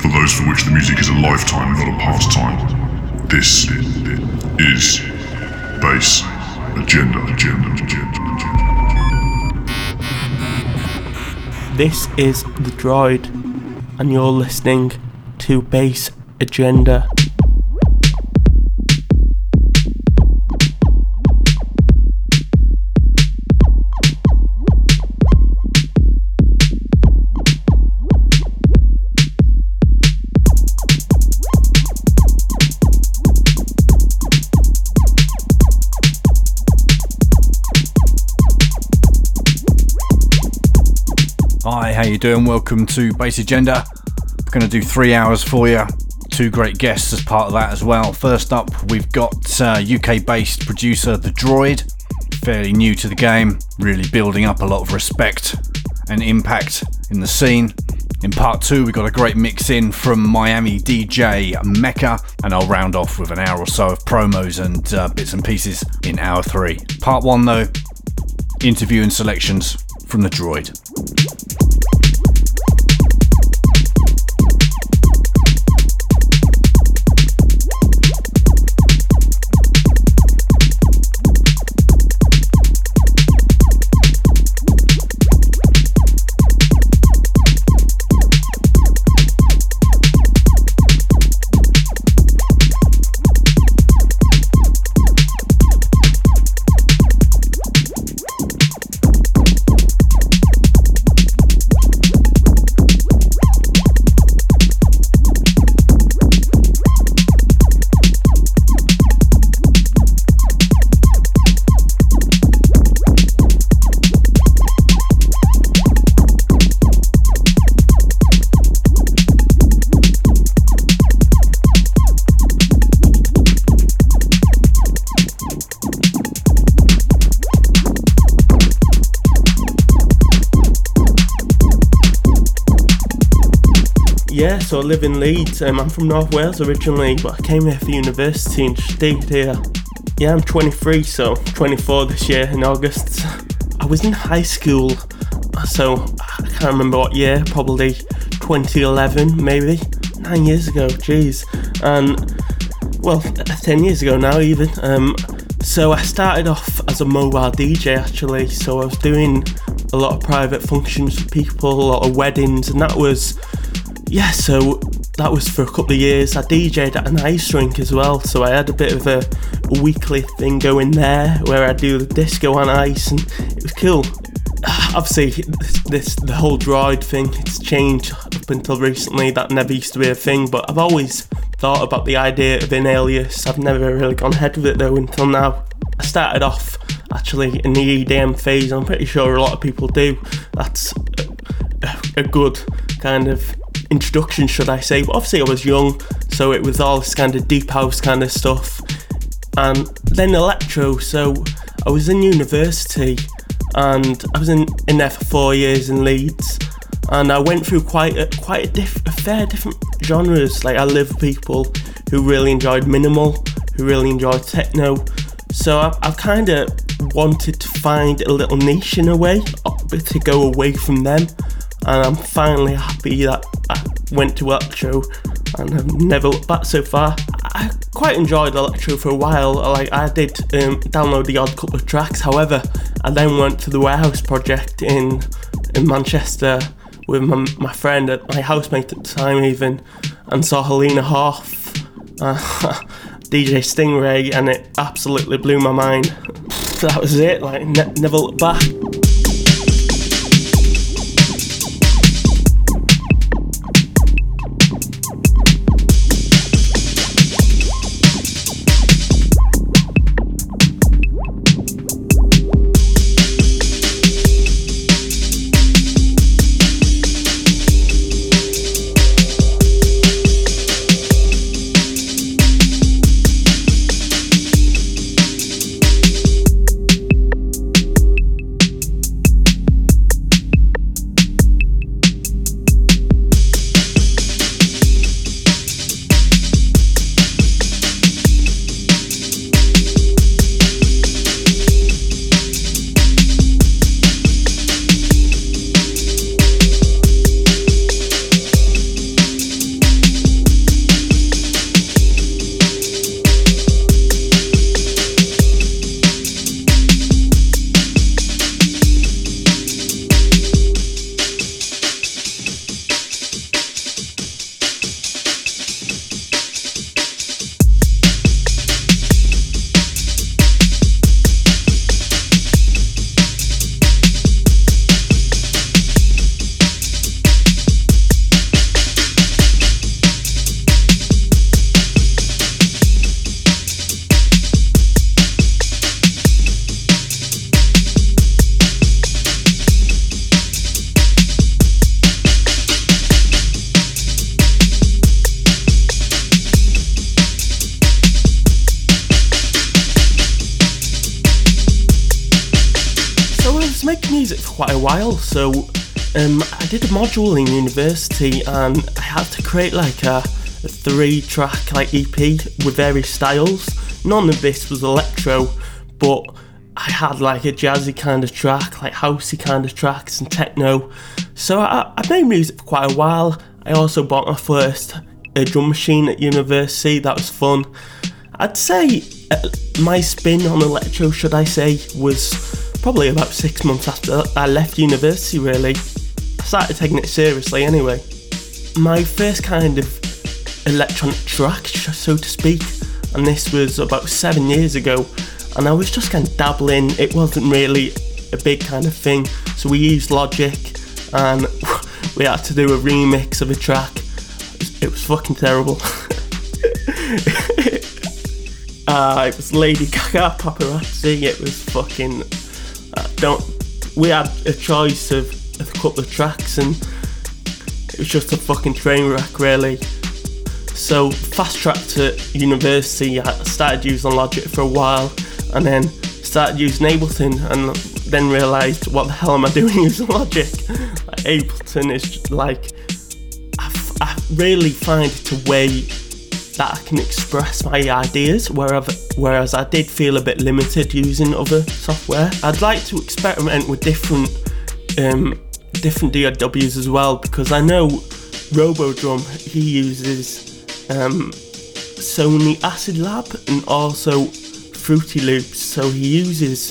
For those for which the music is a lifetime, not a pastime. This is Bass Agenda, Agenda, Agenda, Agenda. This is The Droid, and you're listening to Bass Agenda. You doing? Welcome to Bass Agenda. We're going to do three hours for you. Two great guests as part of that as well. First up, we've got uh, UK-based producer The Droid, fairly new to the game, really building up a lot of respect and impact in the scene. In part two, we've got a great mix in from Miami DJ Mecca, and I'll round off with an hour or so of promos and uh, bits and pieces in hour three. Part one, though, interview and selections from The Droid. So I live in Leeds. Um, I'm from North Wales originally, but I came here for university and stayed here. Yeah, I'm 23, so 24 this year in August. I was in high school, so I can't remember what year, probably 2011, maybe. Nine years ago, jeez. And, well, 10 years ago now, even. Um, so I started off as a mobile DJ actually, so I was doing a lot of private functions for people, a lot of weddings, and that was yeah, so that was for a couple of years. I DJed at an ice rink as well, so I had a bit of a, weekly thing going there where I do the disco on ice, and it was cool. Obviously, this, this the whole droid thing it's changed up until recently. That never used to be a thing, but I've always thought about the idea of an alias. I've never really gone ahead with it though until now. I started off actually in the EDM phase. I'm pretty sure a lot of people do. That's a, a good kind of introduction, should I say. But obviously, I was young, so it was all this kind of deep house kind of stuff. And then electro, so I was in university and I was in, in there for four years in Leeds. And I went through quite a quite a, diff, a fair different genres. Like I lived people who really enjoyed minimal, who really enjoyed techno. So I've, I've kind of wanted to find a little niche in a way to go away from them and I'm finally happy that I went to electro and have never looked back so far. I quite enjoyed electro for a while. Like I did um, download the odd couple of tracks. However, I then went to the Warehouse project in in Manchester with my, my friend, my housemate at the time, even, and saw Helena Hauff, uh, DJ Stingray, and it absolutely blew my mind. So that was it. Like ne- never looked back. In university, and I had to create like a, a three-track like EP with various styles. None of this was electro, but I had like a jazzy kind of track, like housey kind of tracks and techno. So I, I made music for quite a while. I also bought my first uh, drum machine at university. That was fun. I'd say uh, my spin on electro, should I say, was probably about six months after I left university. Really, started taking it seriously anyway. My first kind of electronic track, so to speak, and this was about seven years ago and I was just kind of dabbling. It wasn't really a big kind of thing, so we used Logic, and we had to do a remix of a track. It was fucking terrible. uh, it was Lady Gaga paparazzi. It was fucking. Uh, don't. We had a choice of a couple of tracks, and it was just a fucking train wreck, really. So fast tracked to university. I started using Logic for a while and then started using Ableton and then realised what the hell am I doing using Logic? Ableton is like I, f- I really find it a way that I can express my ideas, whereas, whereas I did feel a bit limited using other software. I'd like to experiment with different um, different DAWs as well because I know Robodrum he uses um, Sony Acid Lab and also Fruity Loops. So he uses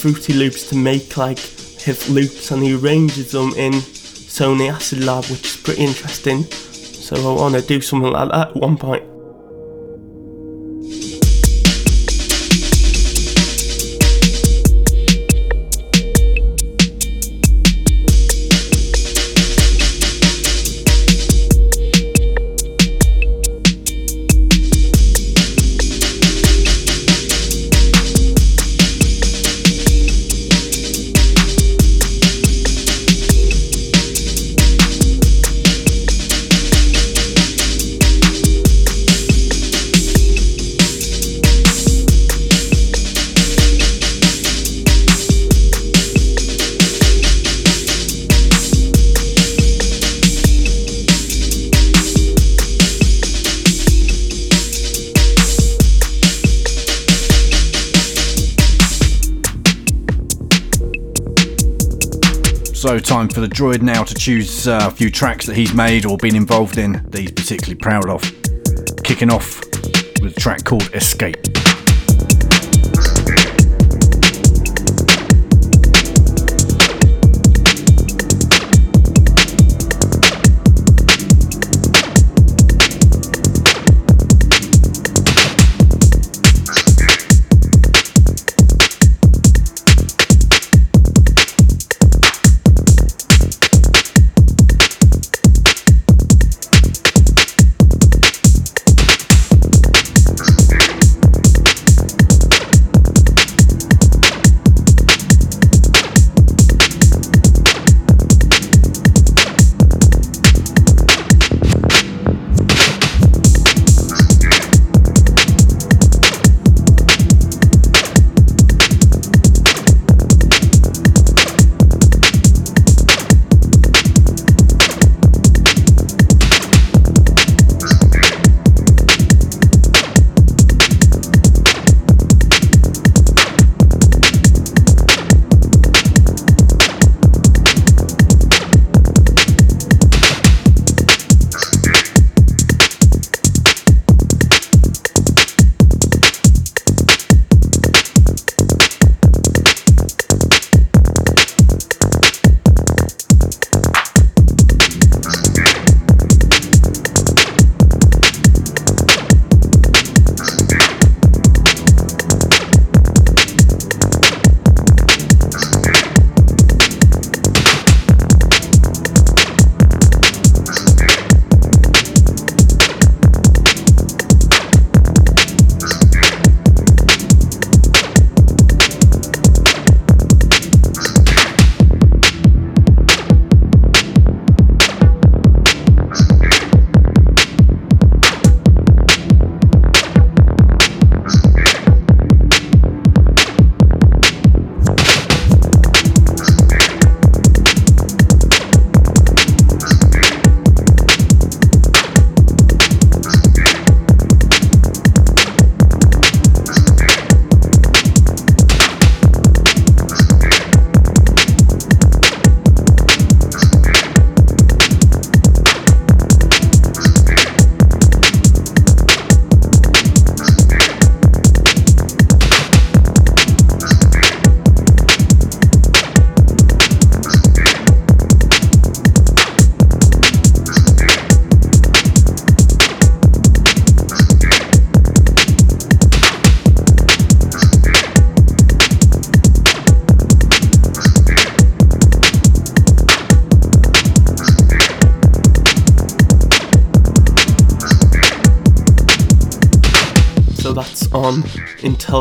Fruity Loops to make like his loops and he arranges them in Sony Acid Lab, which is pretty interesting. So I want to do something like that at one point. Time for the droid now to choose uh, a few tracks that he's made or been involved in that he's particularly proud of. Kicking off with a track called Escape.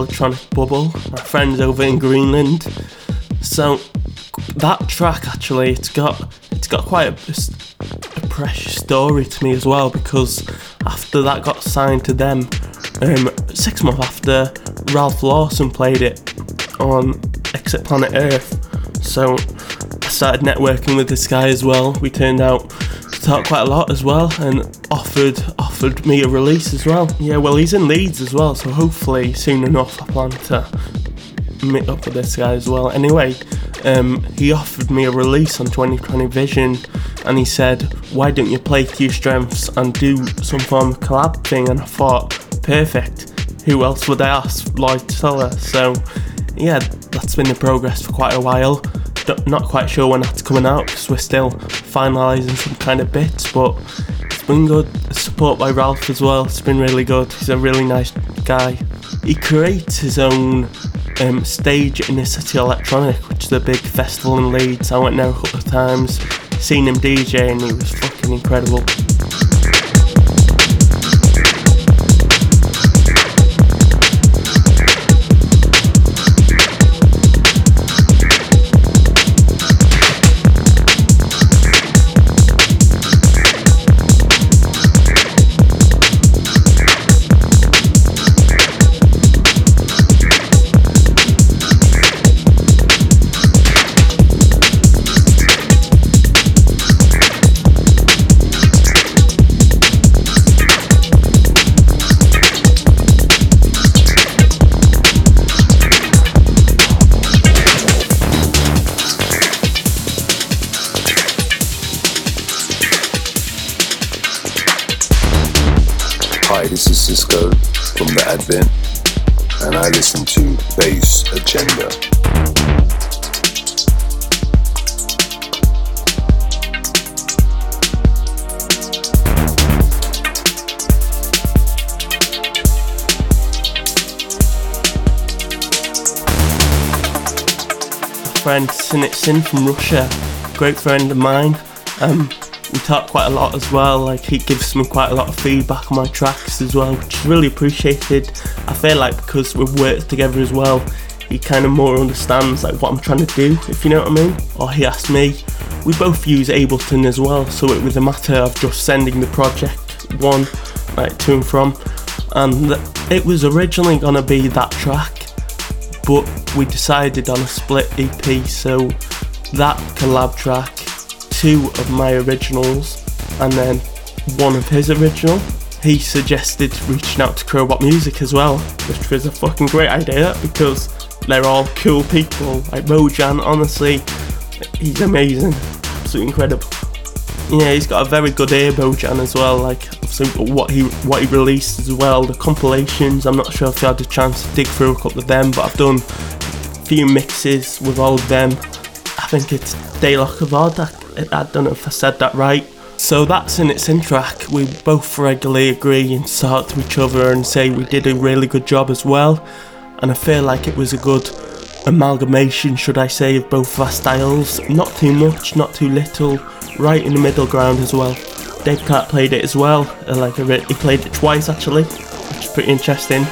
Intellitronic Bubble. My friends over in Greenland. So that track actually, it's got it's got quite a, a precious story to me as well because after that got signed to them, um, six months after Ralph Lawson played it on Exit Planet Earth. So I started networking with this guy as well. We turned out to talk quite a lot as well and offered offered me a release as well. Yeah, well he's in Leeds as well, so hopefully soon enough I plan to meet up with this guy as well. Anyway, um, he offered me a release on 2020 Vision and he said, Why don't you play your strengths and do some form of collab thing? And I thought, Perfect. Who else would I ask? Lloyd Teller. So, yeah, that's been in progress for quite a while. not quite sure when that's coming out because we're still finalising some kind of bits, but been good. Support by Ralph as well, it's been really good. He's a really nice guy. He creates his own um, stage in the City Electronic, which is a big festival in Leeds. I went there a couple of times, seen him DJ, and he was fucking incredible. And I listen to Bass Agenda. friend Sinit Sin from Russia, great friend of mine. Um, we talk quite a lot as well. Like he gives me quite a lot of feedback on my tracks as well, which is really appreciated. I feel like because we've worked together as well, he kind of more understands like what I'm trying to do, if you know what I mean. Or he asked me. We both use Ableton as well, so it was a matter of just sending the project one like to and from, and it was originally gonna be that track, but we decided on a split EP. So that collab track two of my originals and then one of his original. He suggested reaching out to Crowbot Music as well, which was a fucking great idea because they're all cool people. Like Bojan, honestly, he's amazing, absolutely incredible. Yeah, he's got a very good ear, Bojan, as well. Like what he what he released as well, the compilations. I'm not sure if you had a chance to dig through a couple of them, but I've done a few mixes with all of them. I think it's Daylock of Odd. I don't know if I said that right. So that's in its in track. We both regularly agree and talk to each other and say we did a really good job as well. And I feel like it was a good amalgamation, should I say, of both of our styles. Not too much, not too little, right in the middle ground as well. Dave Clarke played it as well. Uh, like he played it twice actually, which is pretty interesting.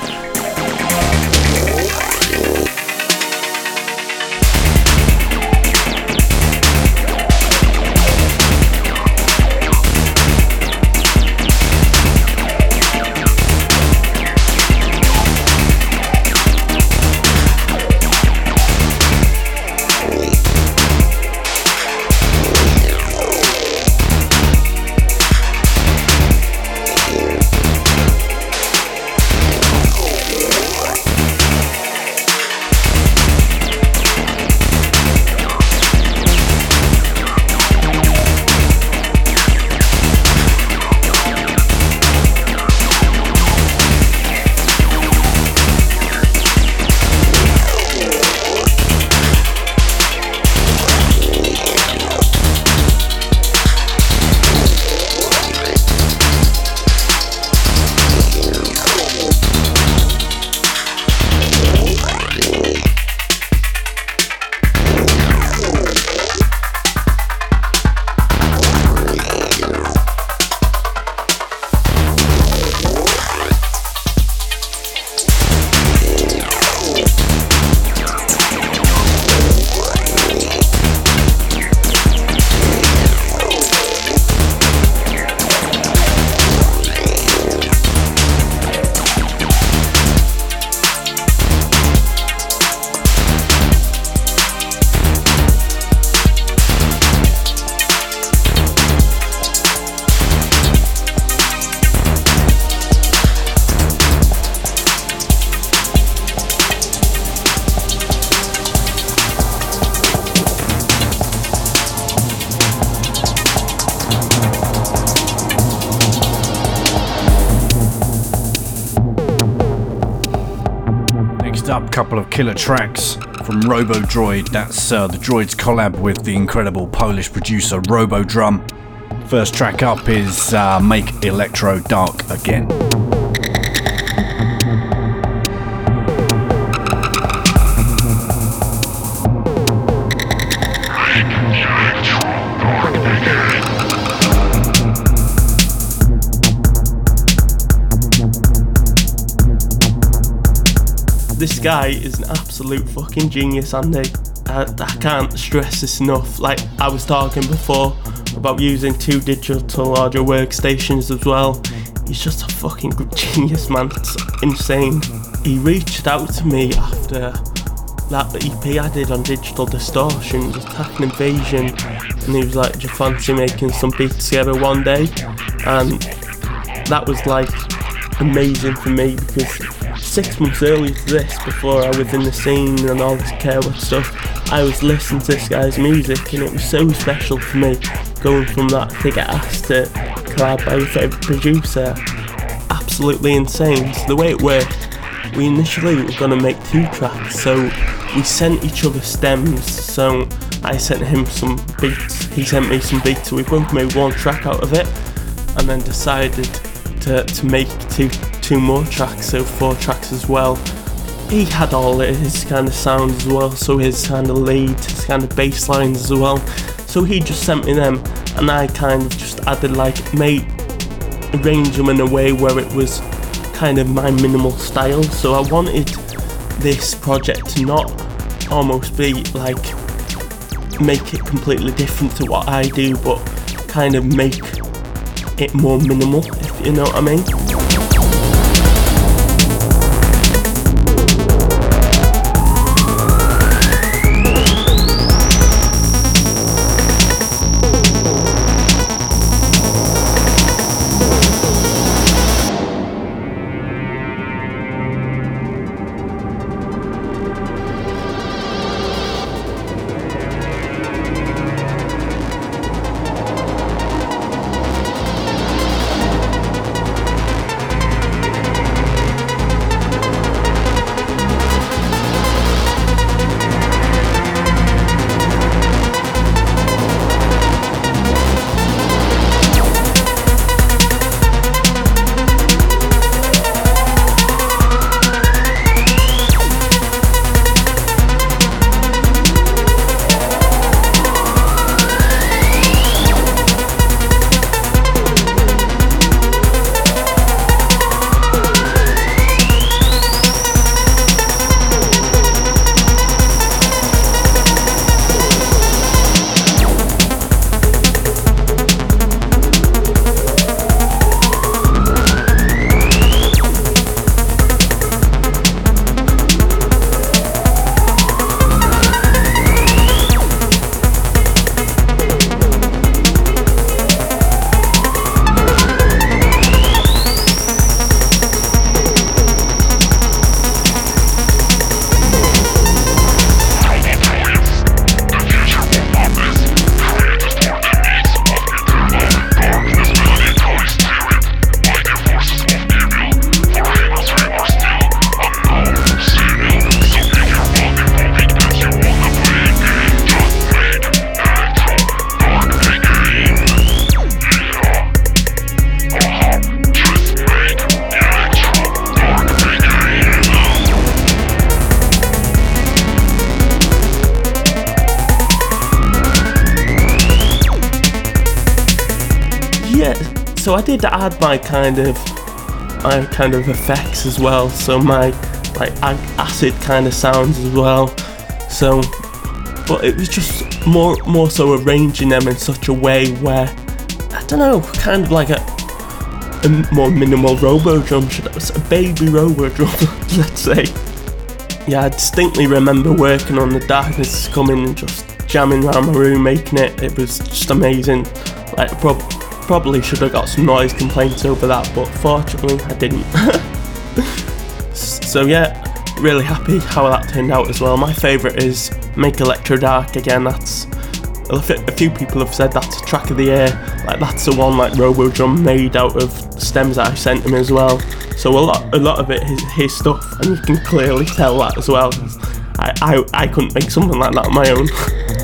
Killer tracks from Robo Droid. That's uh, the Droid's collab with the incredible Polish producer Robo Drum. First track up is uh, Make Electro Dark Again. Guy is an absolute fucking genius, Andy. I, I can't stress this enough. Like I was talking before about using two digital audio workstations as well. He's just a fucking genius, man. It's insane. He reached out to me after that EP I did on Digital Distortion, Attack and Invasion, and he was like, Do you fancy making some beats together one day? And that was like amazing for me because six months earlier to this, before I was in the scene and all this Carewood stuff, I was listening to this guy's music and it was so special for me going from that to get asked to collab by your favourite producer. Absolutely insane. So the way it worked, we initially were going to make two tracks, so we sent each other stems. So I sent him some beats, he sent me some beats, so we both made one track out of it and then decided to, to make two two more tracks, so four tracks as well. He had all his kind of sounds as well, so his kind of lead, his kind of bass lines as well. So he just sent me them, and I kind of just added like made arrange them in a way where it was kind of my minimal style. So I wanted this project to not almost be like make it completely different to what I do, but kind of make it more minimal, if you know what I mean. Add my kind of my kind of effects as well. So my like acid kind of sounds as well. So, but it was just more more so arranging them in such a way where I don't know, kind of like a, a more minimal robo drum, should a baby robo drum, let's say. Yeah, I distinctly remember working on the darkness coming and just jamming around my room, making it. It was just amazing. Like, probably probably should have got some noise complaints over that, but fortunately I didn't. so yeah, really happy how that turned out as well. My favourite is Make Electro Dark again. That's a few people have said that's a track of the year. Like that's the one like Robo Drum made out of stems that I sent him as well. So a lot, a lot of it is his stuff, and you can clearly tell that as well. I, I, I couldn't make something like that on my own.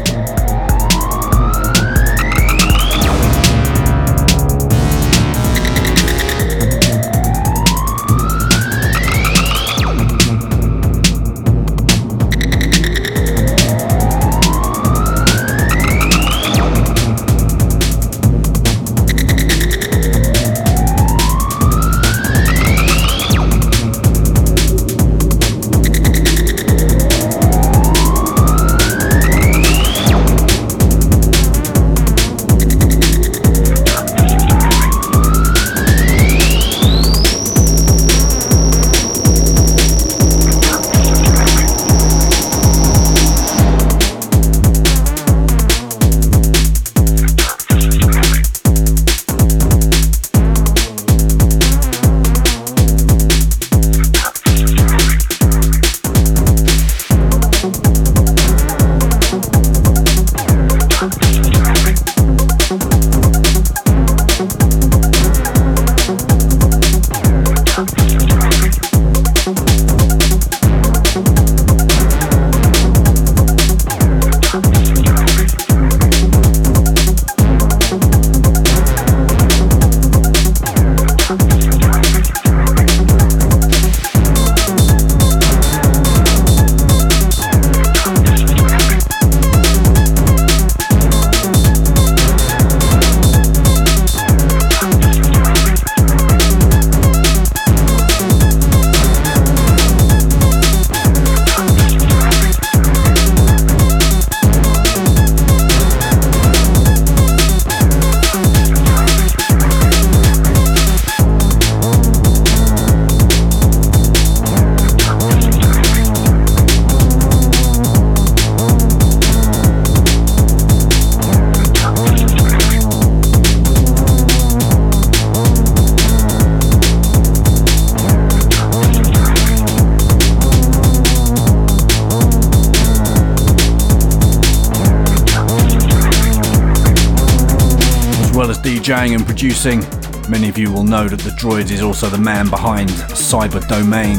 producing. Many of you will know that the Droid is also the man behind Cyber Domain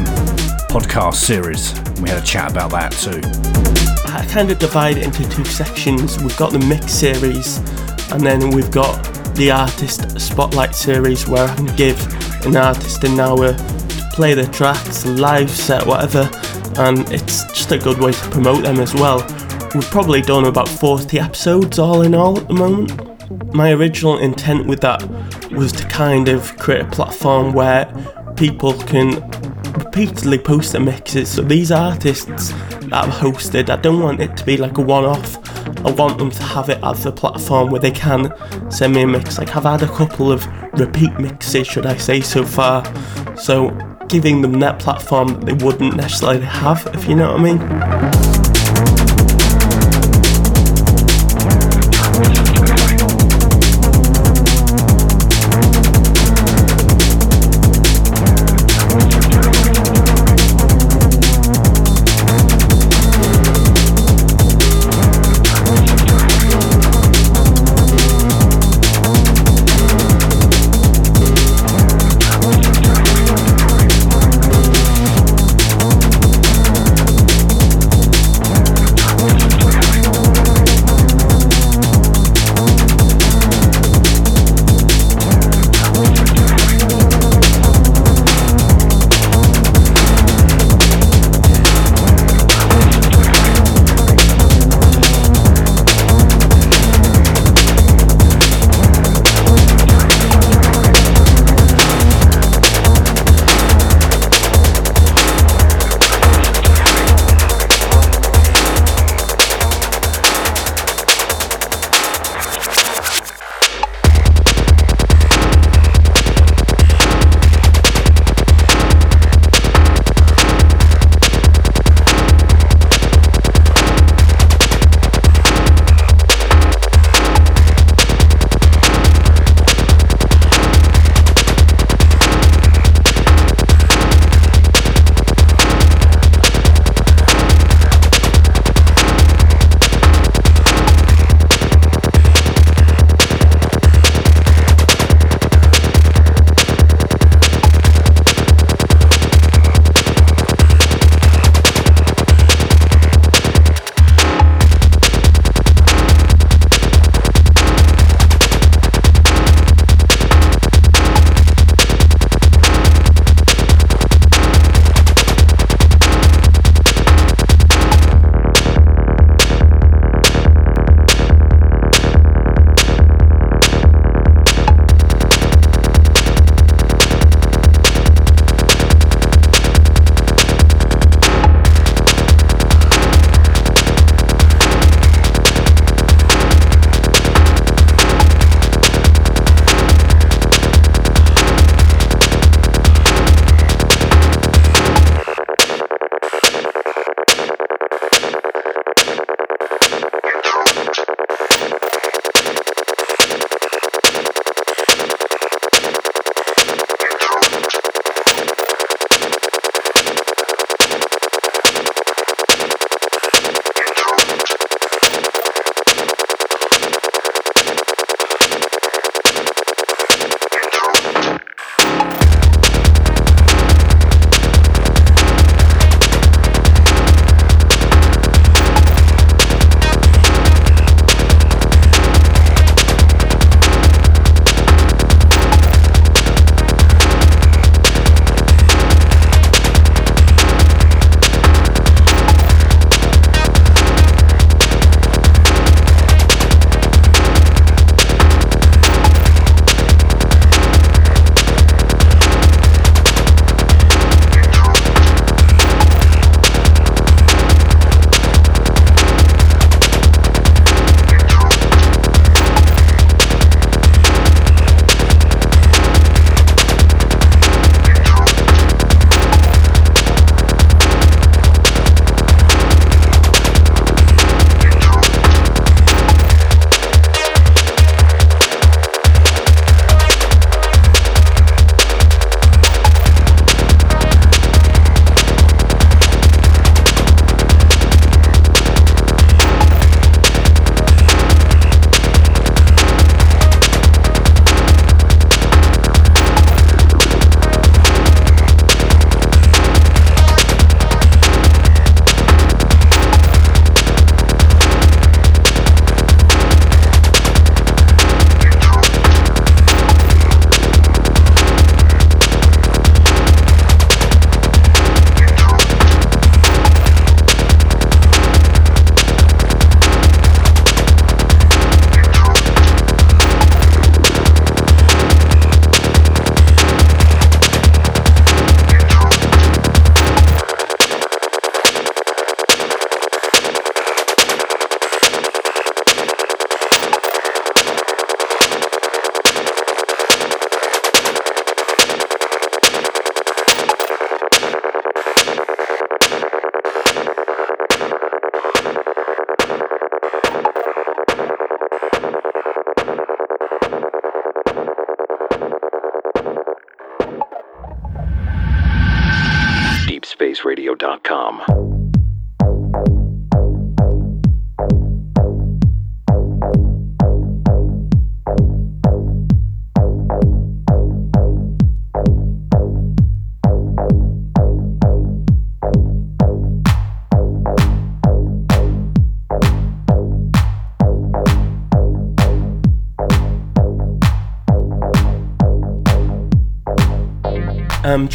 podcast series. We had a chat about that too. I kind of divide it into two sections. We've got the mix series, and then we've got the artist spotlight series where I can give an artist an hour to play their tracks, live set, whatever, and it's just a good way to promote them as well. We've probably done about 40 episodes all in all at the moment my original intent with that kind of create a platform where people can repeatedly post their mixes. So these artists that I've hosted, I don't want it to be like a one-off. I want them to have it as a platform where they can send me a mix. Like I've had a couple of repeat mixes, should I say, so far. So giving them that platform that they wouldn't necessarily have, if you know what I mean.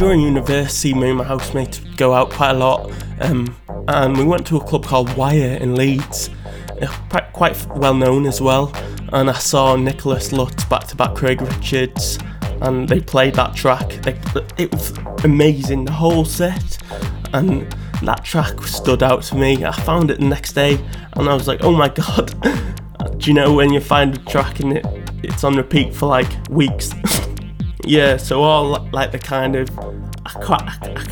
During university, me and my housemates would go out quite a lot, um, and we went to a club called Wire in Leeds, uh, quite, well known as well. And I saw Nicolas Lutz back to back Craig Richards, and they played that track. They, it was amazing, the whole set, and that track stood out to me. I found it the next day, and I was like, oh my god. Do you know when you find a track and it, it's on repeat for like weeks? Yeah, so all like the kind of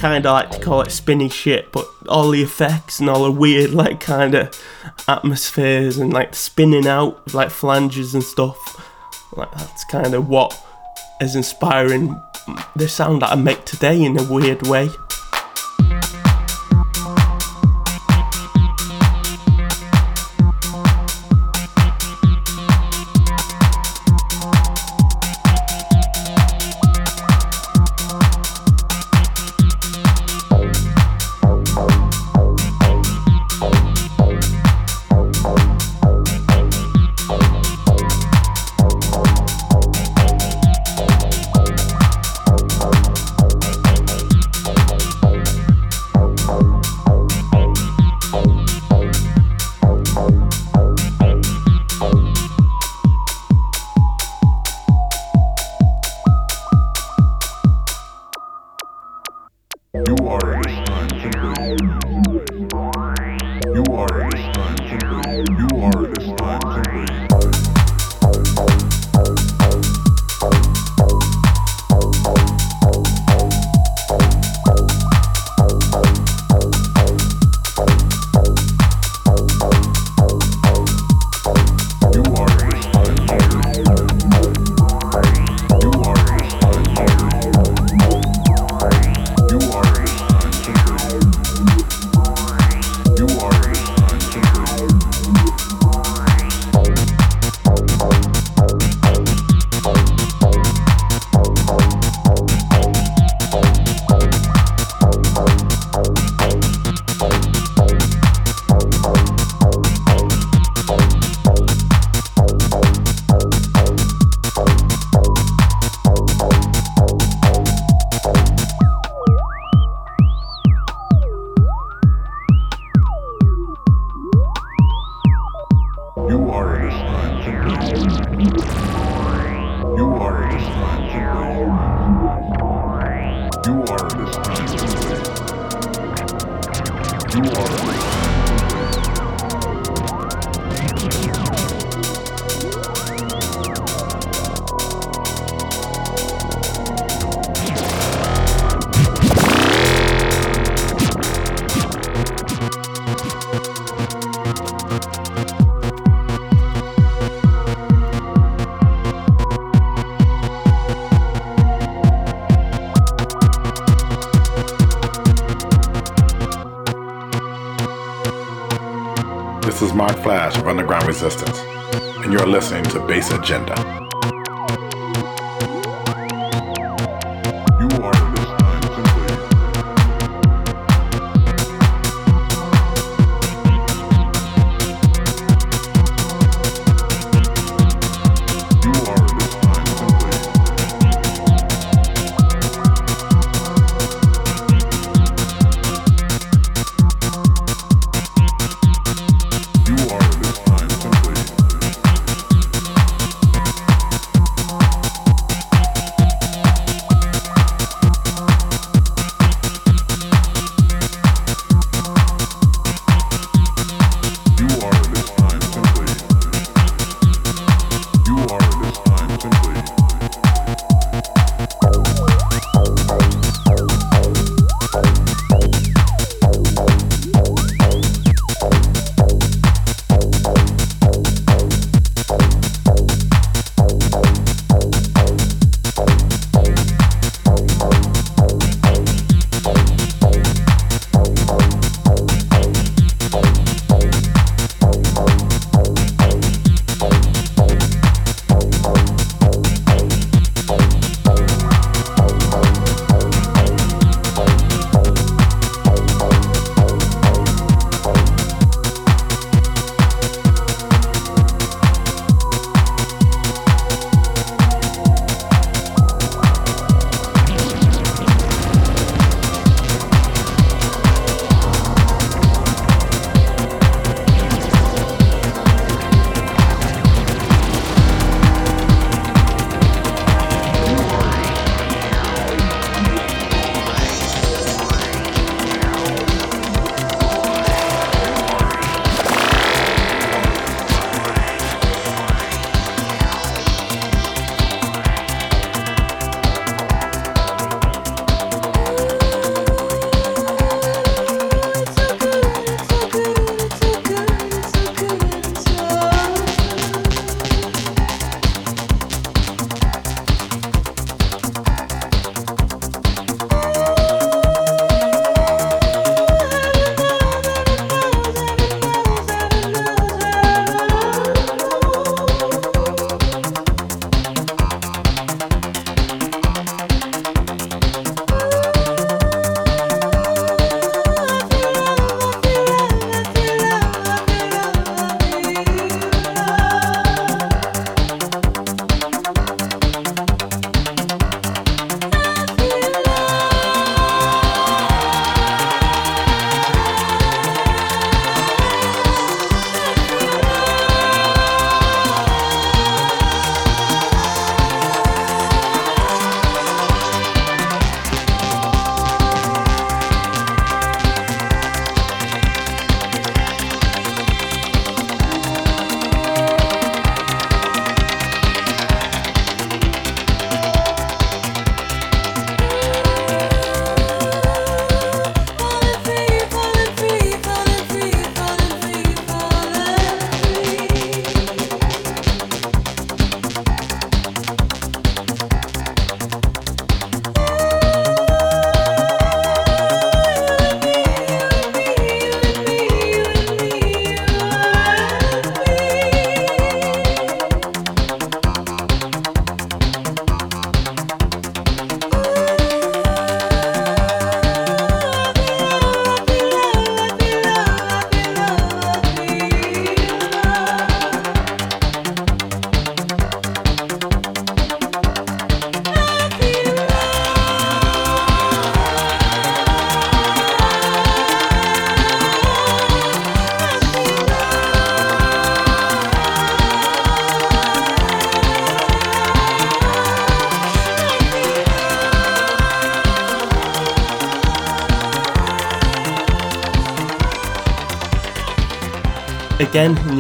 kind of like to call it spinny shit, but all the effects and all the weird like kind of atmospheres and like spinning out like flanges and stuff. Like that's kind of what is inspiring the sound that I make today in a weird way. are at this time temporary. Resistance, and you're listening to Bass Agenda.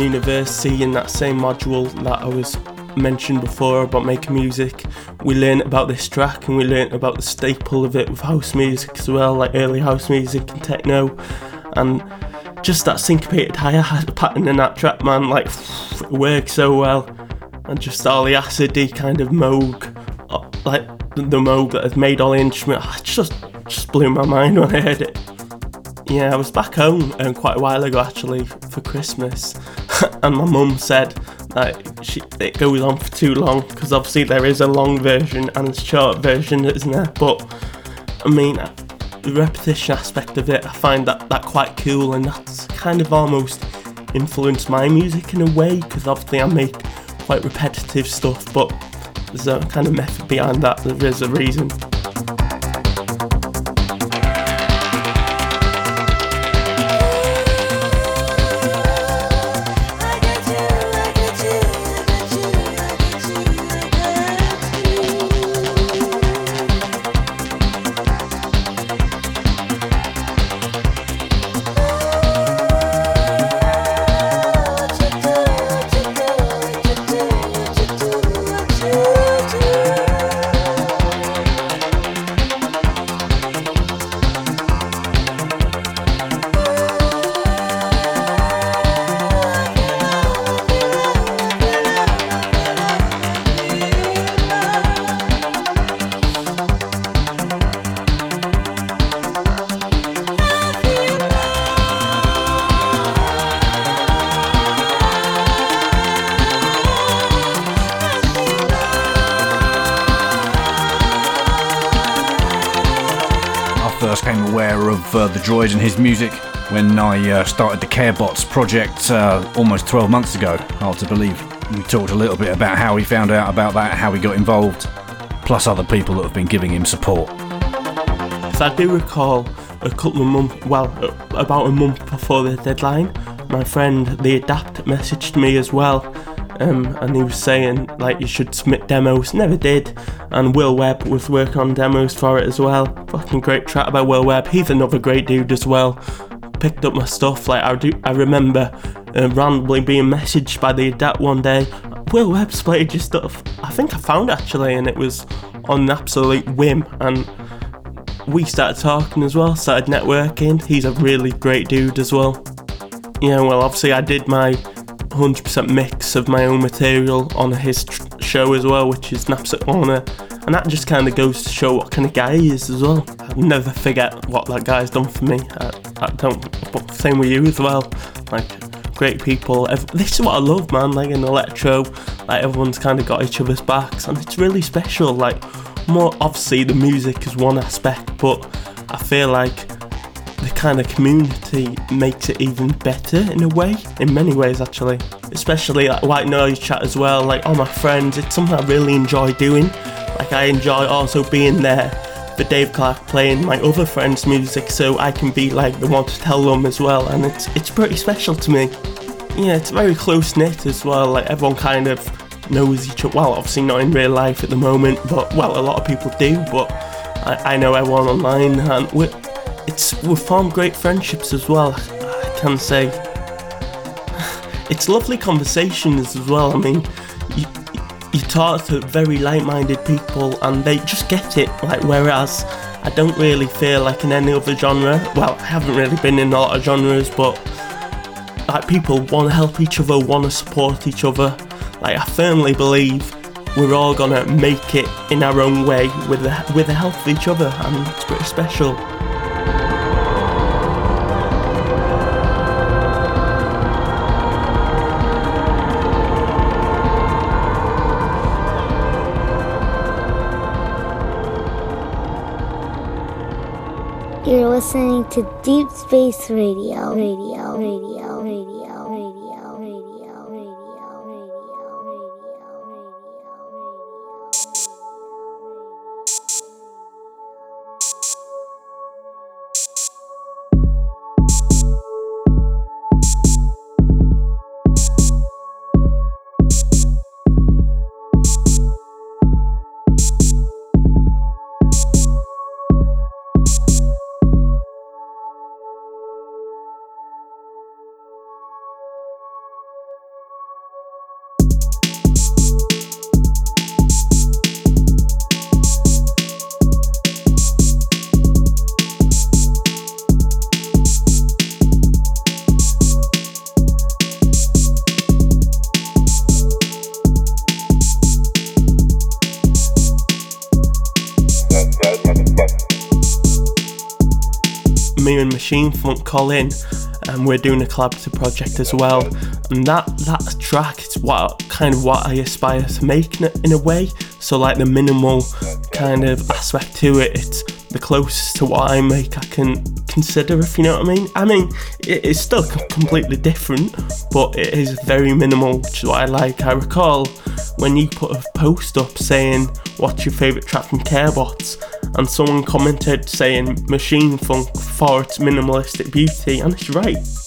University in that same module that I was mentioned before about making music, we learned about this track and we learned about the staple of it with house music as well, like early house music and techno, and just that syncopated hi-hat pattern in that track, man, like it worked so well, and just all the acidy kind of moog, uh, like the moog that has made all the instrument, it just just blew my mind when I heard it. Yeah, I was back home um, quite a while ago actually for Christmas, and my mum said that she, it goes on for too long because obviously there is a long version and a short version, isn't there? But I mean, the repetition aspect of it, I find that that quite cool, and that's kind of almost influenced my music in a way because obviously I make quite repetitive stuff, but there's a kind of method behind that. There is a reason. Droid and his music when I uh, started the CareBots project uh, almost 12 months ago, hard to believe. We talked a little bit about how he found out about that, how he got involved, plus other people that have been giving him support. So I do recall a couple of months, well, about a month before the deadline, my friend, the Adapt, messaged me as well um, and he was saying like you should submit demos. Never did. And Will Webb was working on demos for it as well. Fucking great track about Will Webb. He's another great dude as well. Picked up my stuff. Like I do, I remember uh, randomly being messaged by the Adapt one day. Will Webb's played your stuff. I think I found actually, and it was on an absolute whim. And we started talking as well. Started networking. He's a really great dude as well. Yeah, well, obviously I did my 100% mix of my own material on his tr- show as well, which is absolute honour. And that just kind of goes to show what kind of guy he is as well. I'll never forget what that guy's done for me. I, I don't. but Same with you as well. Like great people. This is what I love, man. Like in electro, like everyone's kind of got each other's backs, and it's really special. Like more obviously the music is one aspect, but I feel like the kind of community makes it even better in a way, in many ways actually. Especially like white noise chat as well, like all my friends, it's something I really enjoy doing. Like I enjoy also being there for Dave Clarke playing my other friends' music so I can be like the one to tell them as well and it's it's pretty special to me. Yeah, it's very close knit as well, like everyone kind of knows each other. Well, obviously not in real life at the moment, but well, a lot of people do. But I, I know everyone online, and we're, it's we've formed great friendships as well. I can say it's lovely conversations as well. I mean, you, talk to very like-minded people and they just get it. Like whereas I don't really feel like in any other genre. Well, I haven't really been in a lot of genres, but like people want to help each other, want to support each other. Like I firmly believe we're all gonna make it in our own way with the with the help of each other, and it's pretty special. Listening to Deep Space Radio. Radio. Radio. Machine Funk Colin, and we're doing a collaborative project as well. And that that track is what kind of what I aspire to make in a, way. So like the minimal kind of aspect to it, it's the closest to what I make I can consider, if you know what I mean. I mean, it is still completely different, but it is very minimal, which is what I like. I recall when you put a post up saying, What's your favourite track from Carebots? And someone commented saying Machine Funk for its minimalistic beauty, and it's right.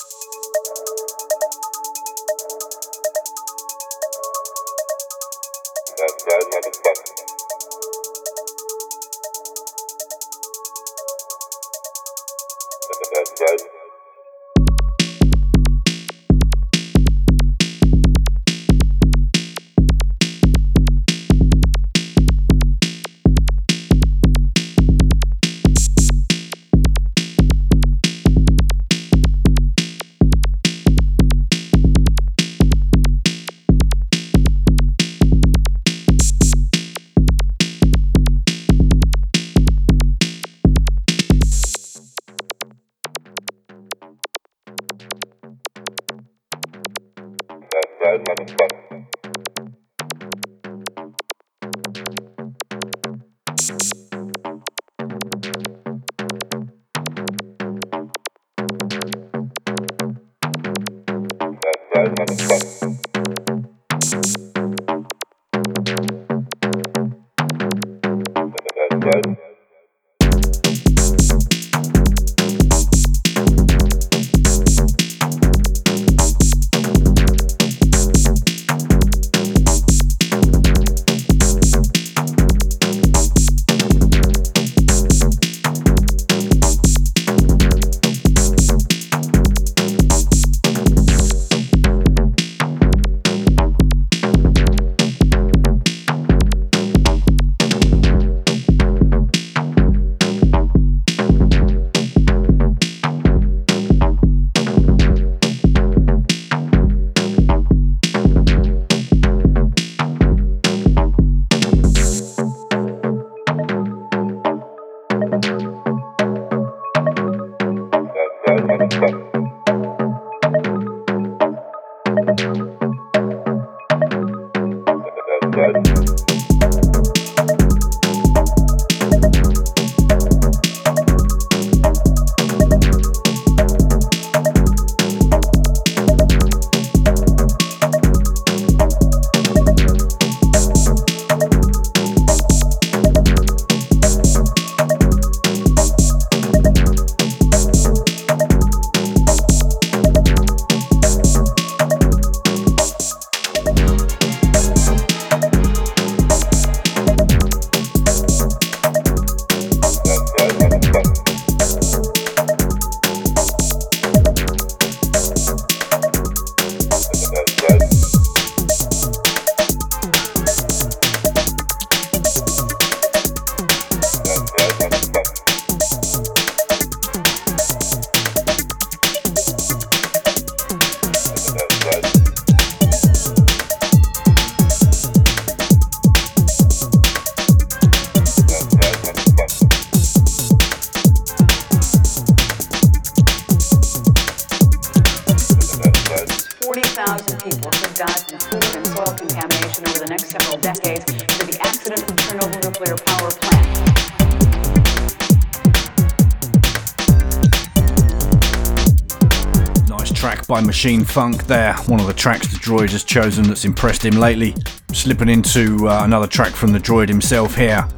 Machine Funk there, one of the tracks the droid has chosen that's impressed him lately. Slipping into uh, another track from the droid himself here,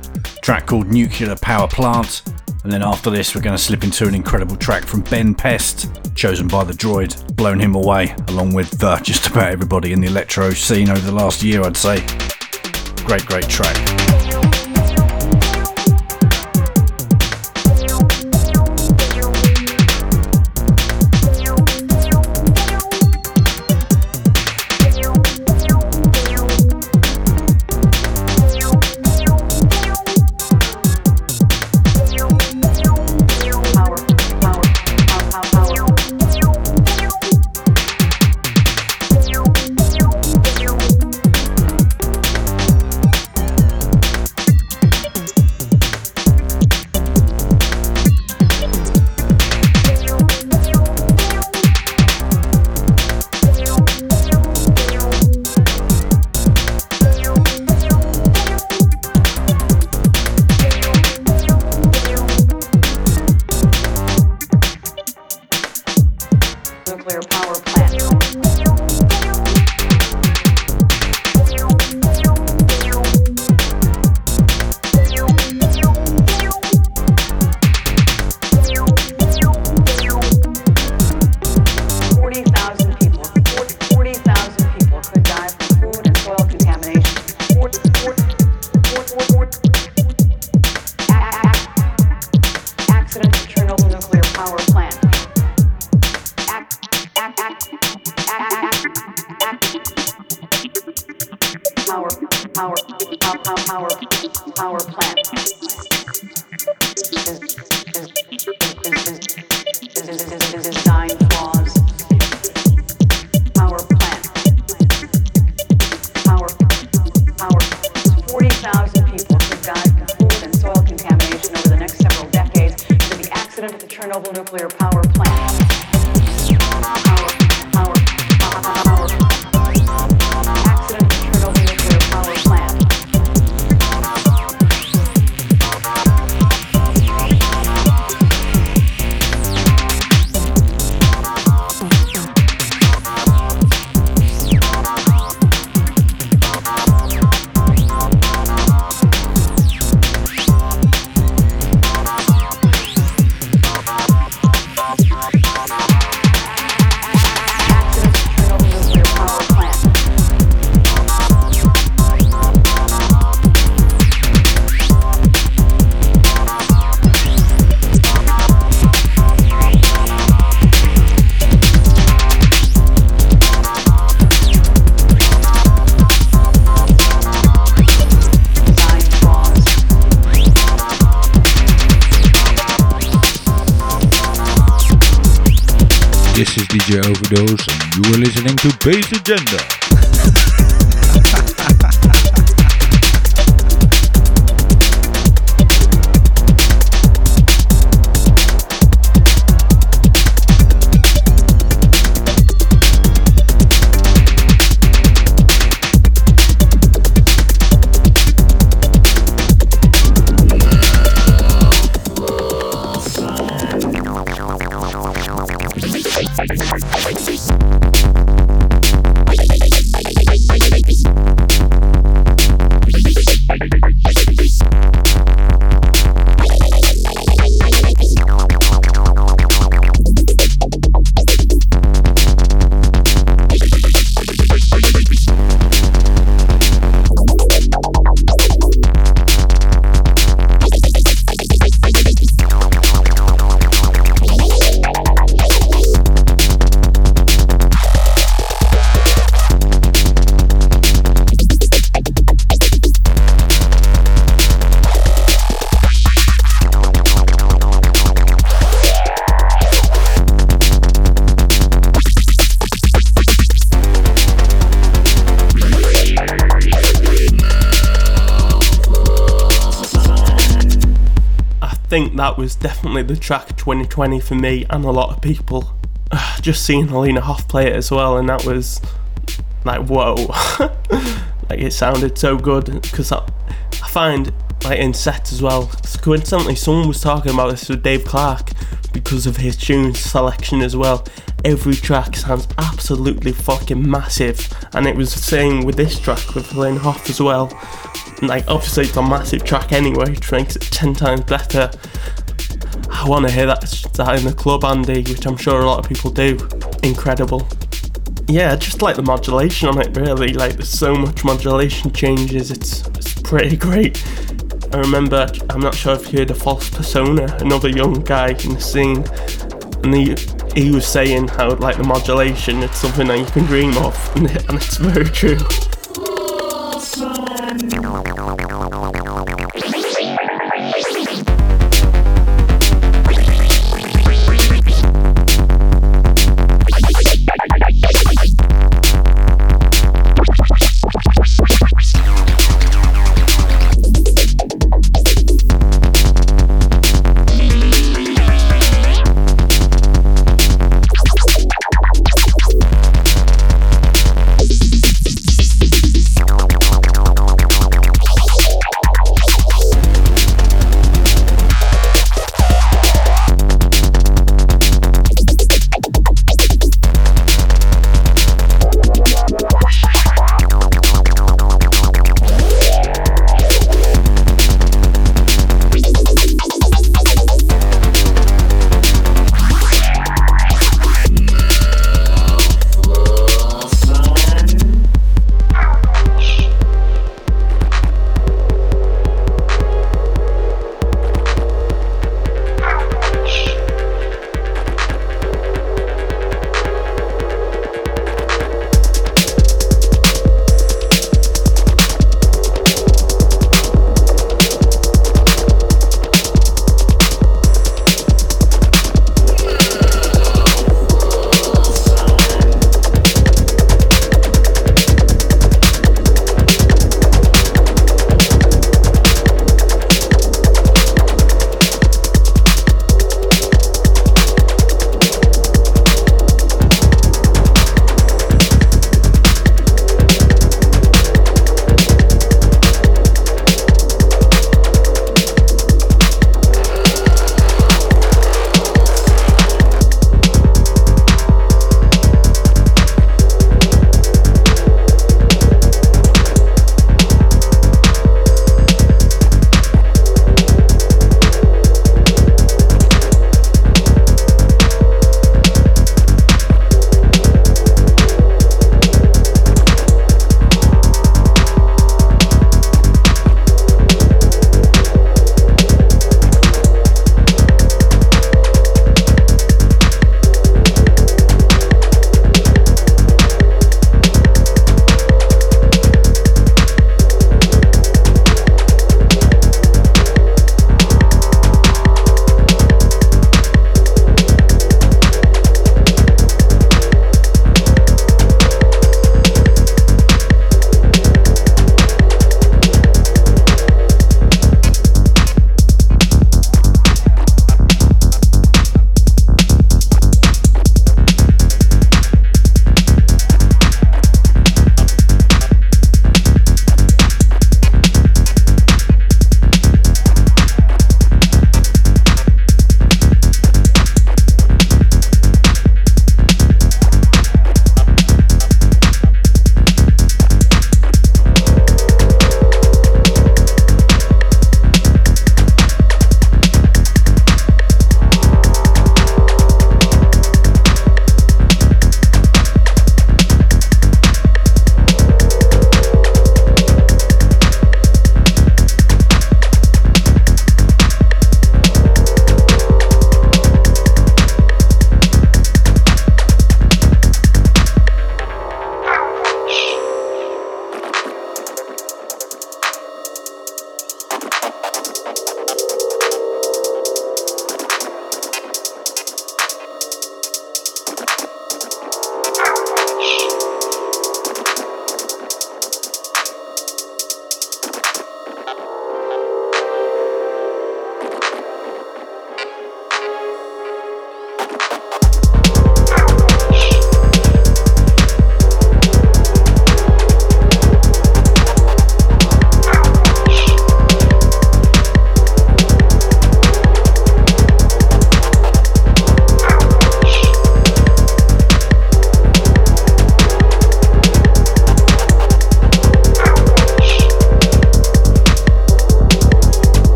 track called Nuclear Power Plant. And then after this, we're going to slip into an incredible track from Ben Pest, chosen by the droid, blown him away, along with uh, just about everybody in the electro scene over the last year, I'd say. Great, great track. And you are listening to Bass Agenda. The track 2020 for me and a lot of people. Just seeing Helena Hauff play it as well, and that was like, whoa. like, it sounded so good because I, I find, like, in sets as well, coincidentally, someone was talking about this with Dave Clarke because of his tune selection as well. Every track sounds absolutely fucking massive, and it was the same with this track with Helena Hauff as well like obviously it's a massive track anyway, which makes it ten times better. I want to hear that, that in the club, Andy, which I'm sure a lot of people do. Incredible. Yeah, just like the modulation on it, really. Like, there's so much modulation changes, it's, it's pretty great. I remember, I'm not sure if you heard of False Persona, another young guy in the scene, and he, he was saying how, like, the modulation, it's something that you can dream of, and it's very true.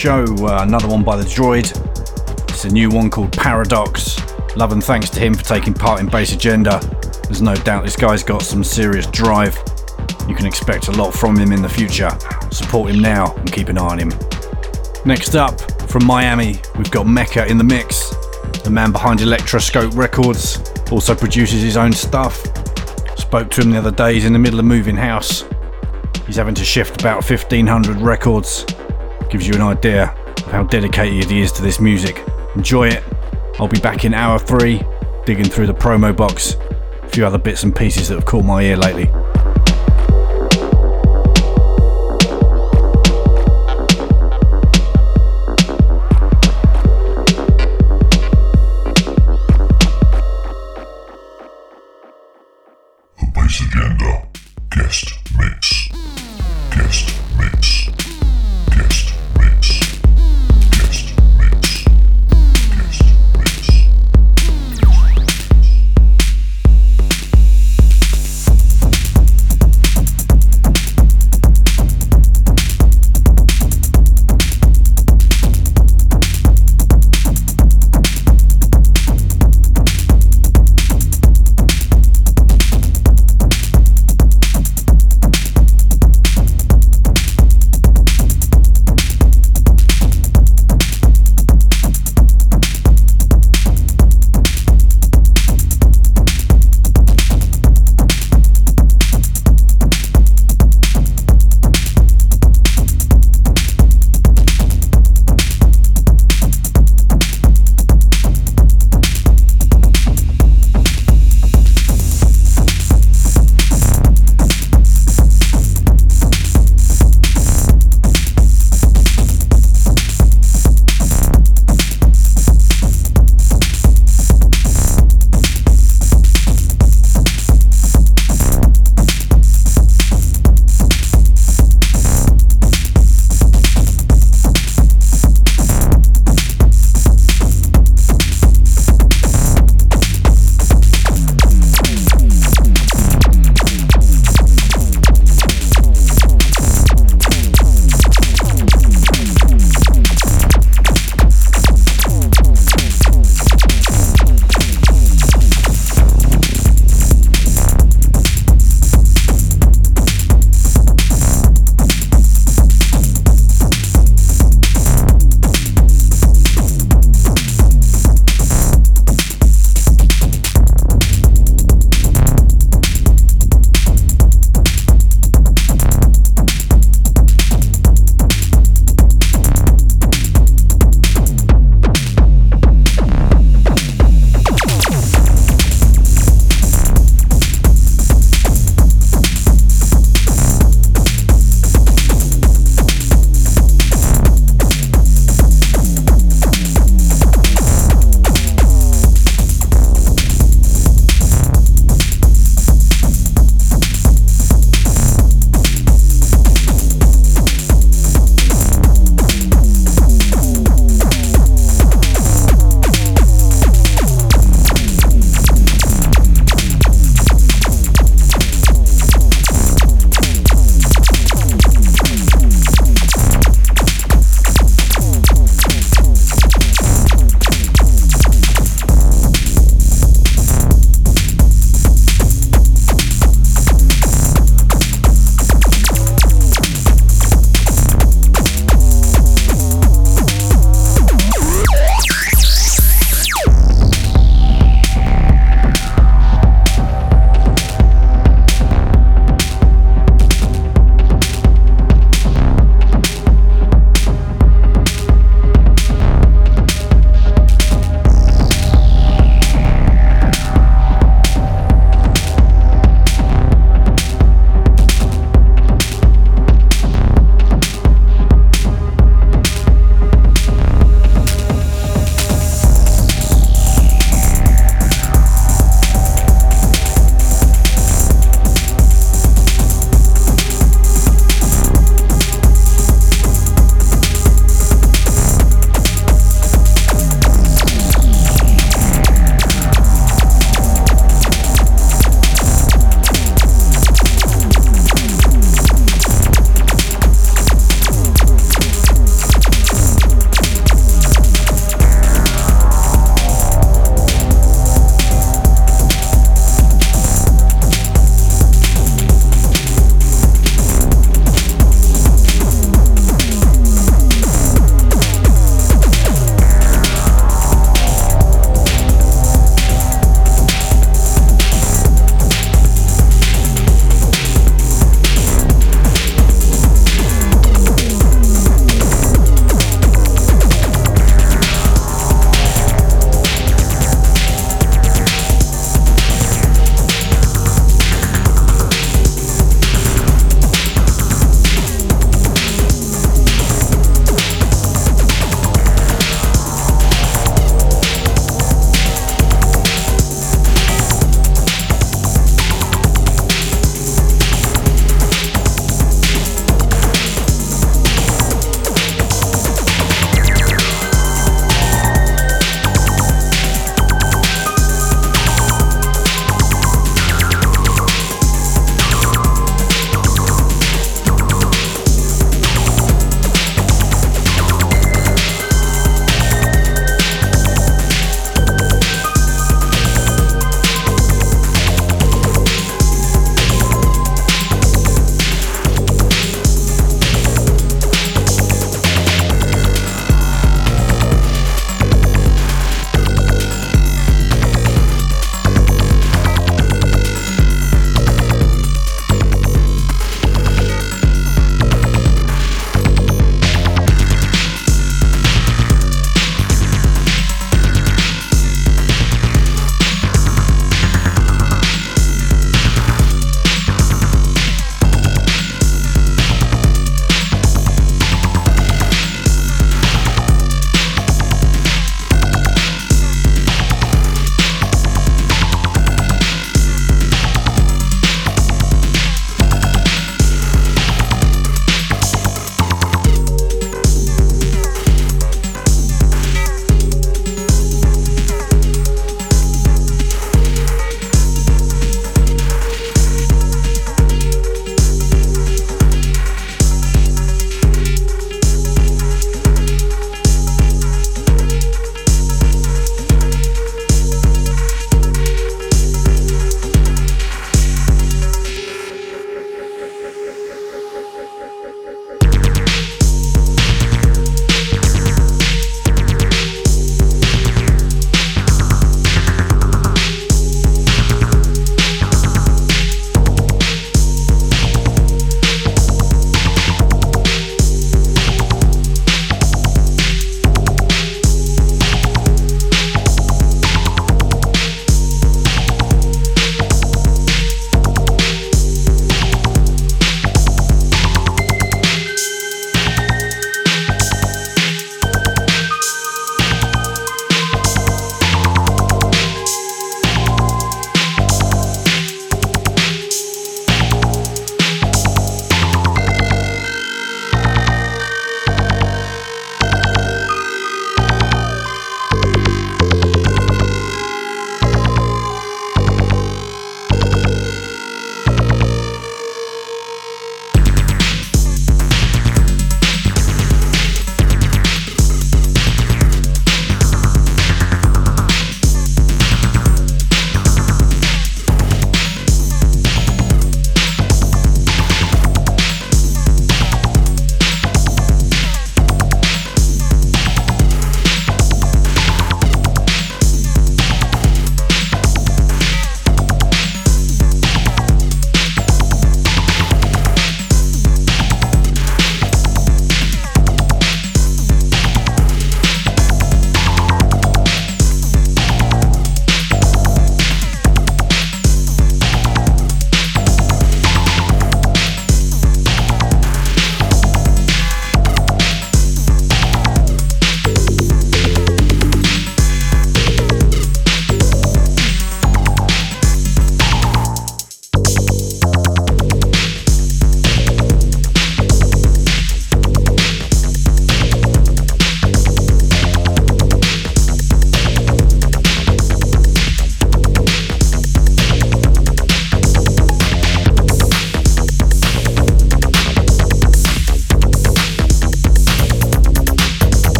Show, uh, another one by The Droid. It's a new one called Paradox. Love and thanks to him for taking part in Bass Agenda. There's no doubt this guy's got some serious drive. You can expect a lot from him in the future. Support him now and keep an eye on him. Next up, from Miami, we've got Mecca in the mix. The man behind Electroscope Records also produces his own stuff. Spoke to him the other day, he's in the middle of moving house. He's having to shift about 1500 records. Gives you an idea of how dedicated he is to this music. Enjoy it. I'll be back in hour three, digging through the promo box, a few other bits and pieces that have caught my ear lately.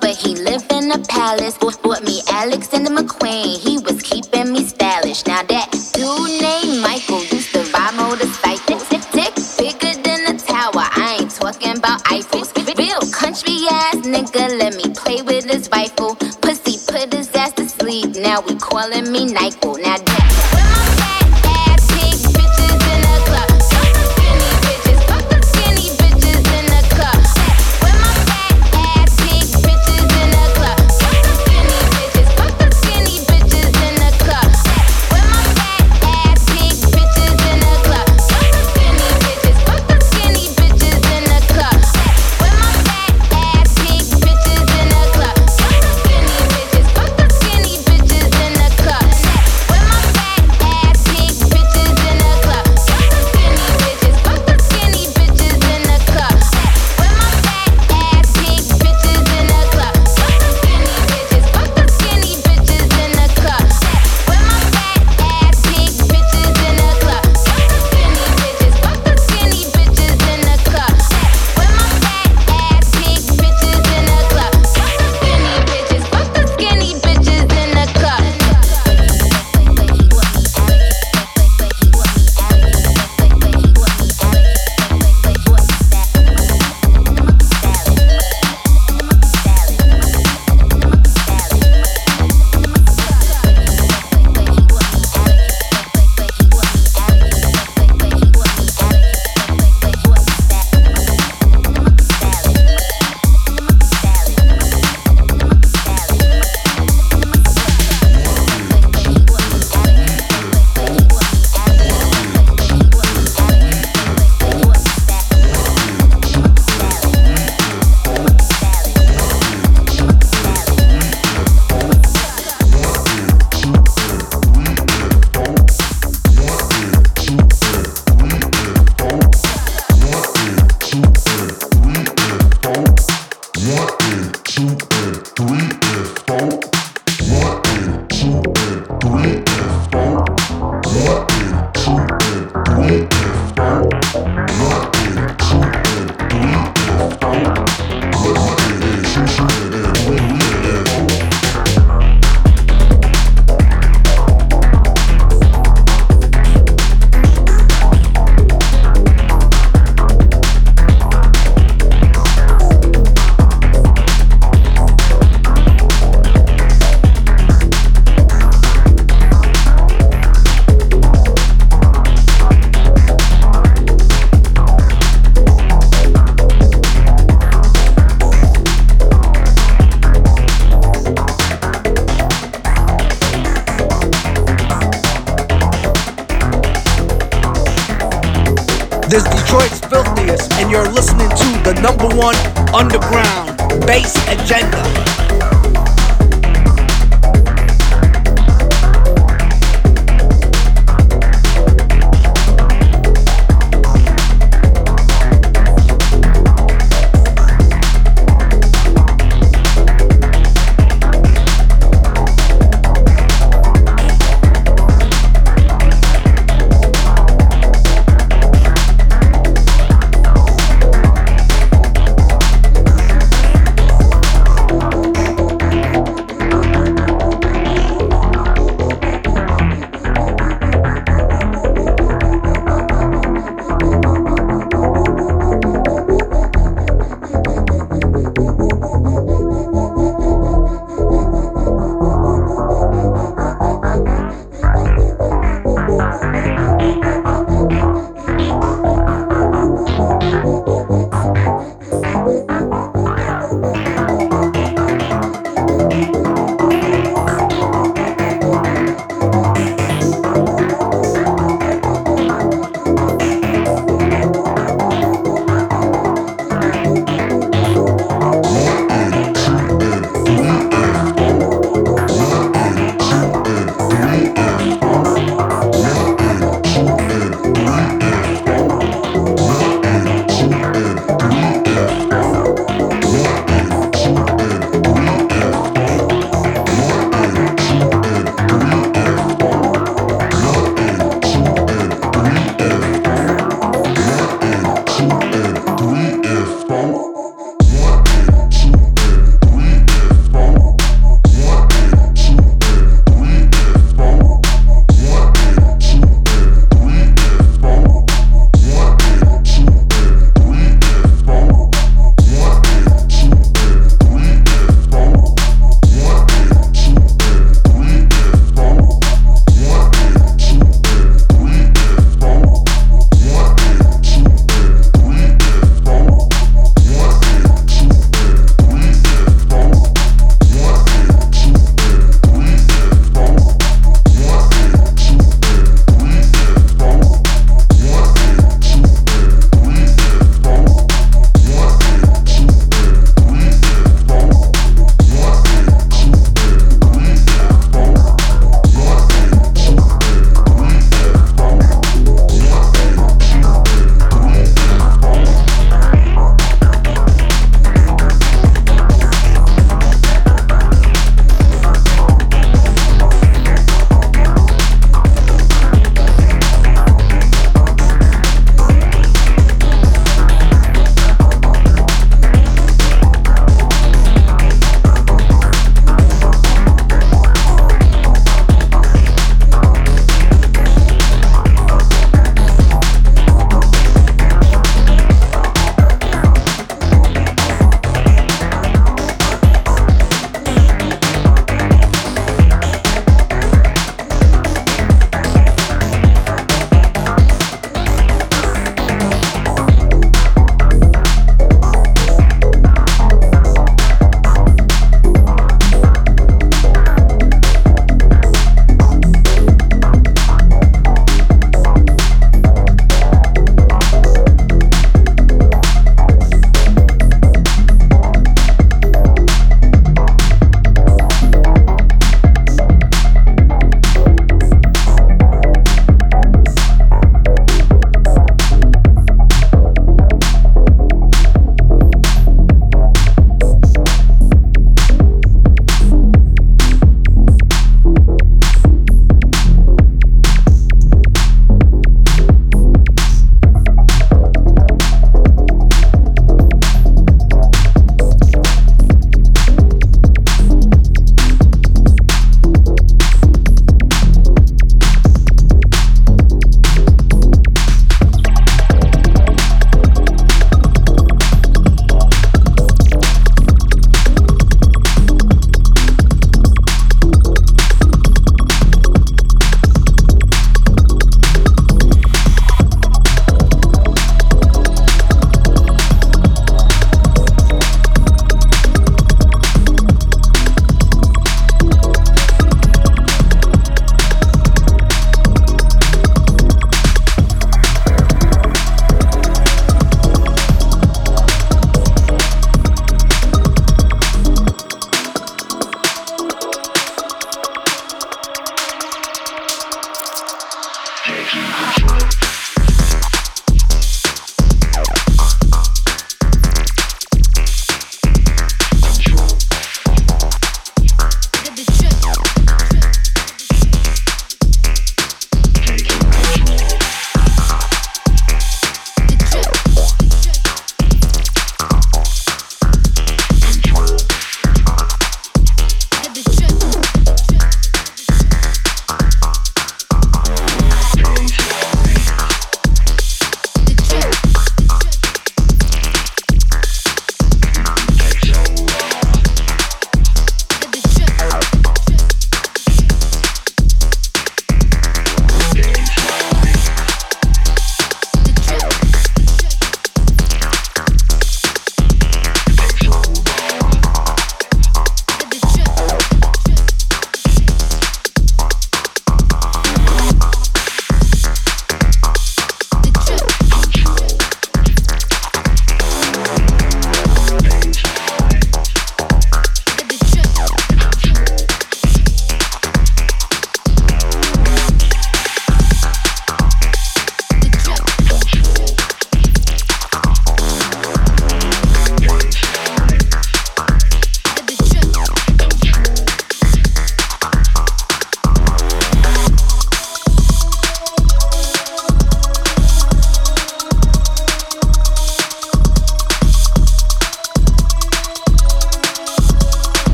but he lived in a palace. Bought, bought me Alexander McQueen, he was keeping me stylish. Now that dude named Michael used to ride motorcycles. Tick, tick, bigger than a tower, I ain't talking about Eiffels. Real country ass nigga, let me play with his rifle. Pussy put his ass to sleep, now we calling me Nyquil. Now that.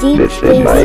Deep This is Space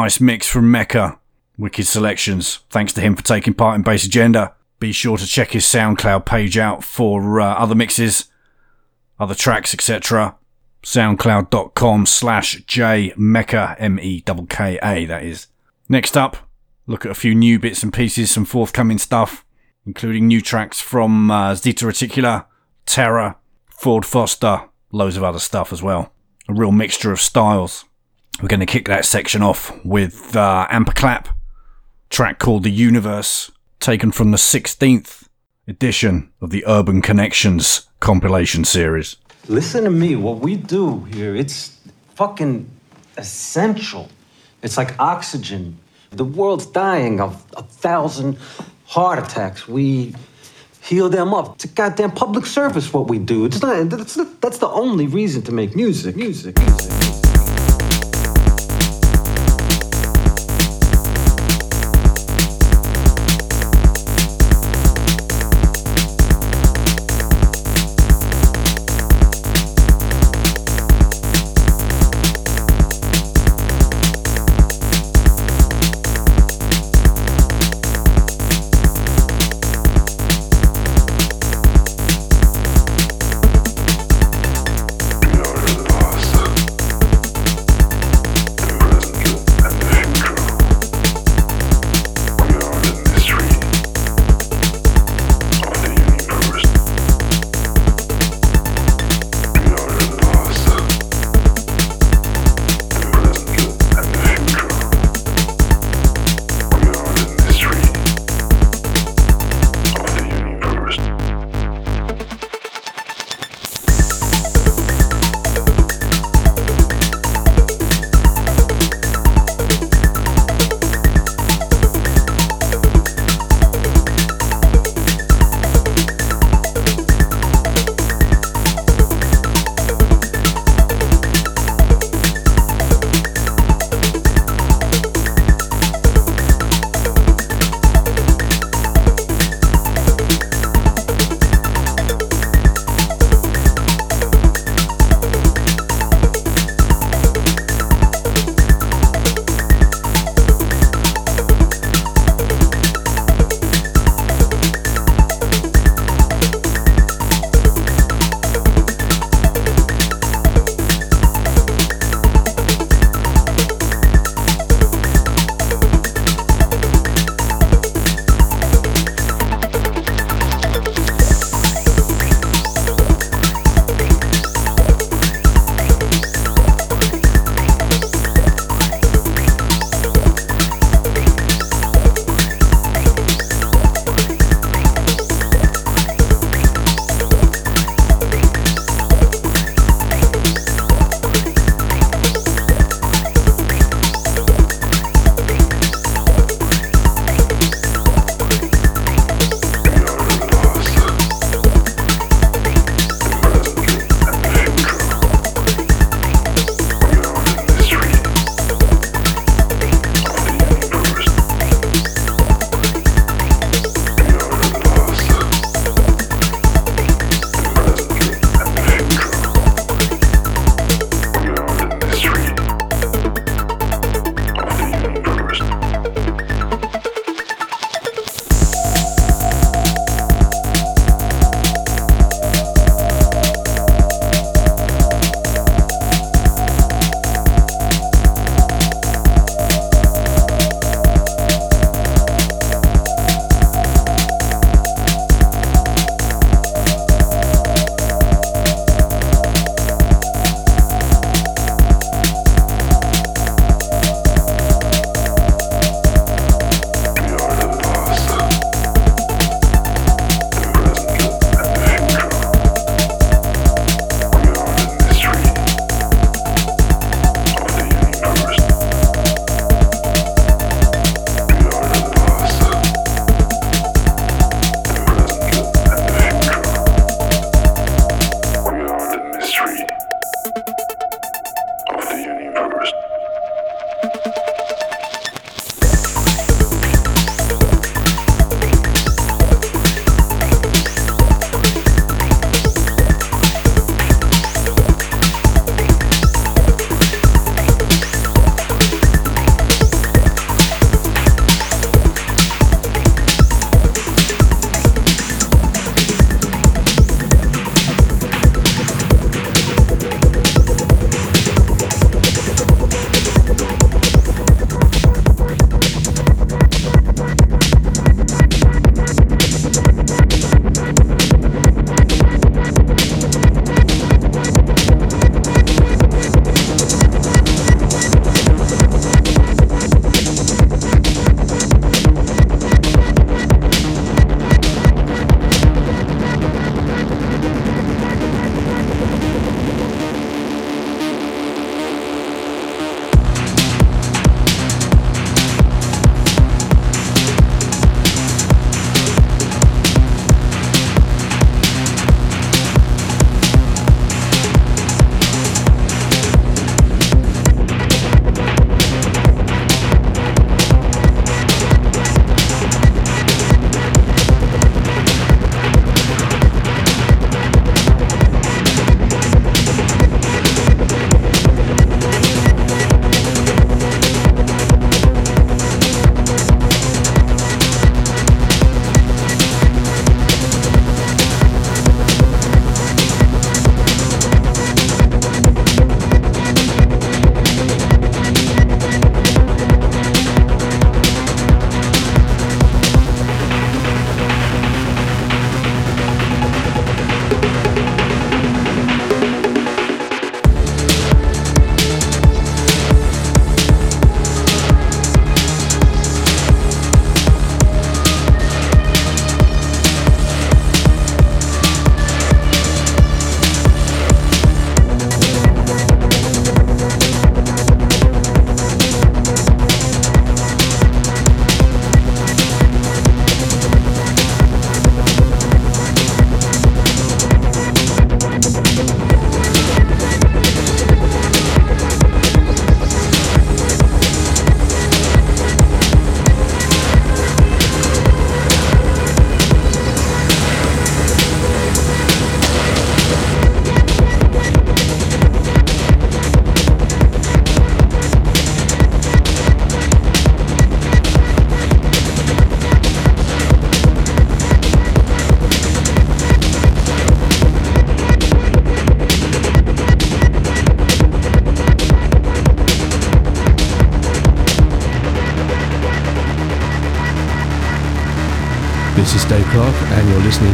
Nice mix from Meka. Wicked selections. Thanks to him for taking part in Bass Agenda. Be sure to check his SoundCloud page out for uh, other mixes, other tracks, etc. SoundCloud.com slash J Meka, M E K A, that is. Next up, look at a few new bits and pieces, some forthcoming stuff, including new tracks from uh, Zeta Reticula, Terror, Ford Foster, loads of other stuff as well. A real mixture of styles. We're going to kick that section off with uh, Amperclap, track called The Universe, taken from the 16th edition of the Urban Connections compilation series. Listen to me. What we do here, it's fucking essential. It's like oxygen. The world's dying of a thousand heart attacks. We heal them up. It's a goddamn public service what we do. It's not, that's, that's the only reason to make music. Music, music.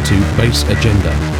To Bass Agenda.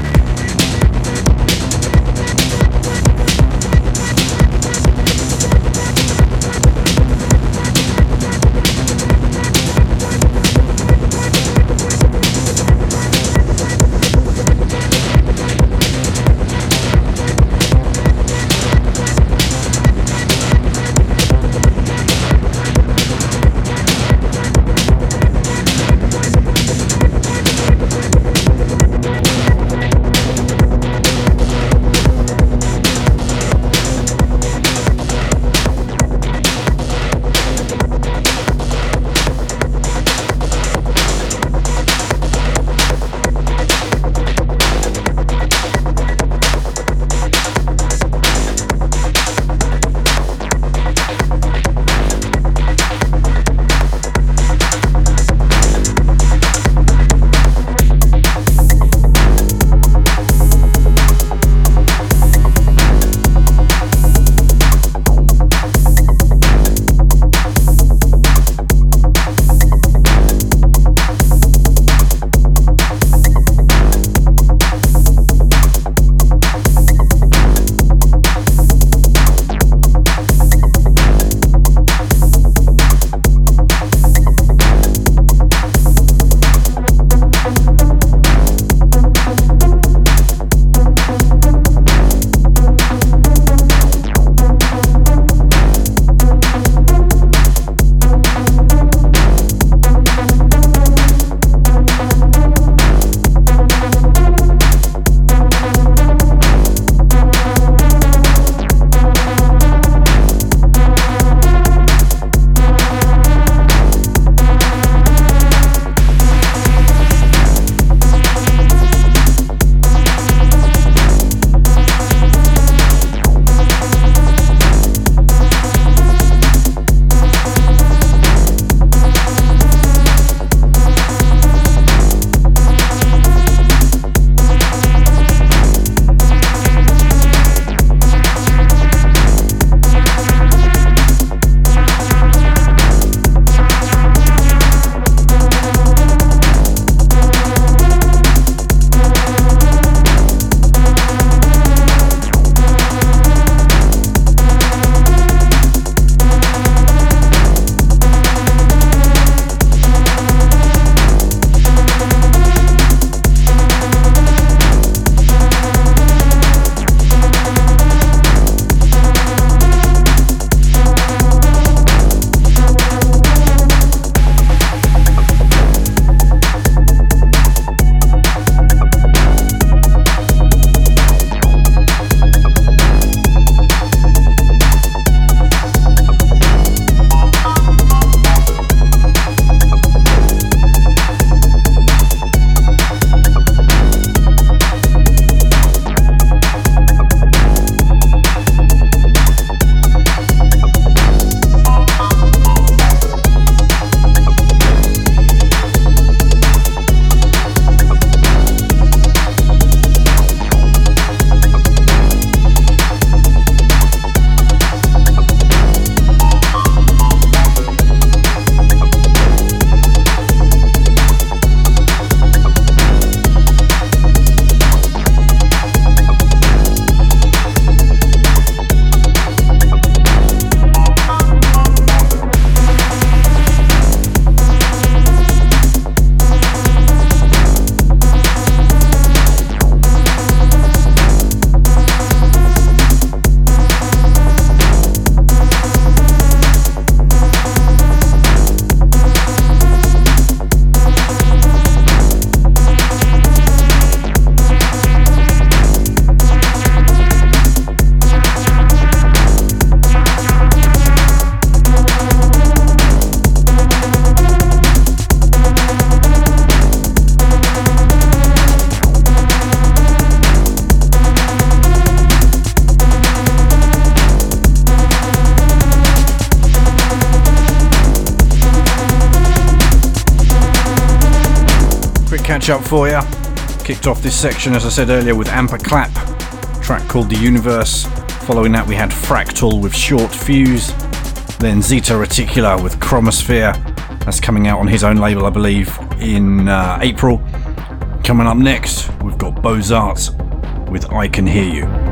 Catch up for you. Kicked off this section, as I said earlier, with Amper Clap, track called The Universe. Following that, we had Fractal with Short Fuse, then Zeta Reticula with Chromosphere, That's coming out on his own label, I believe, in uh, April. Coming up next, we've got Beaux-Arts with I Can Hear You.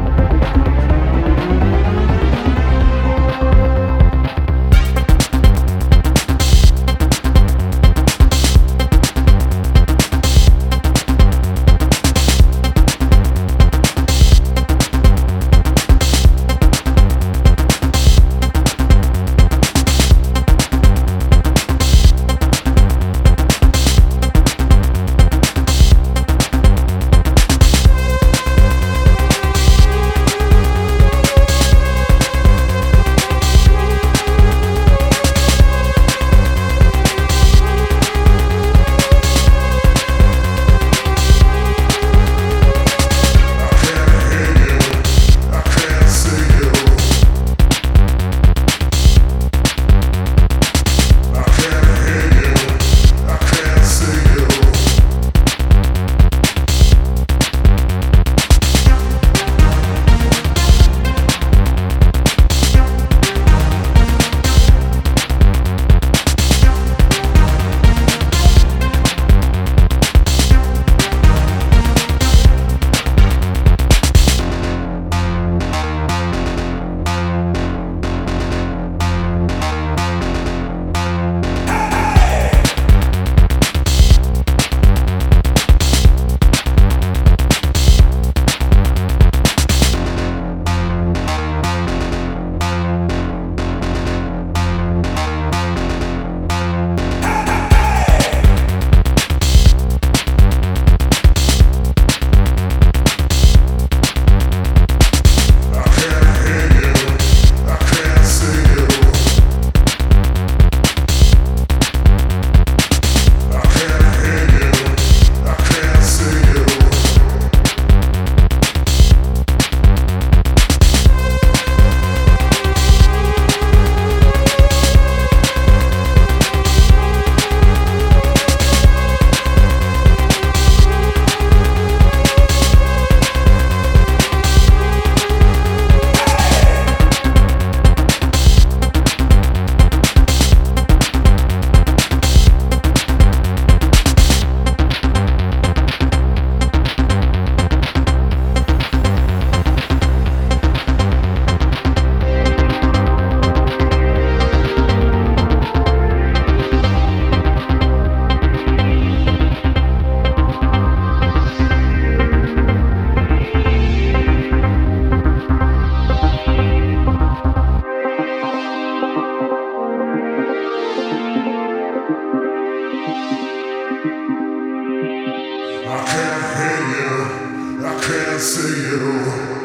see you.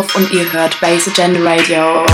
Hauf und ihr hört Bass Agenda Radio.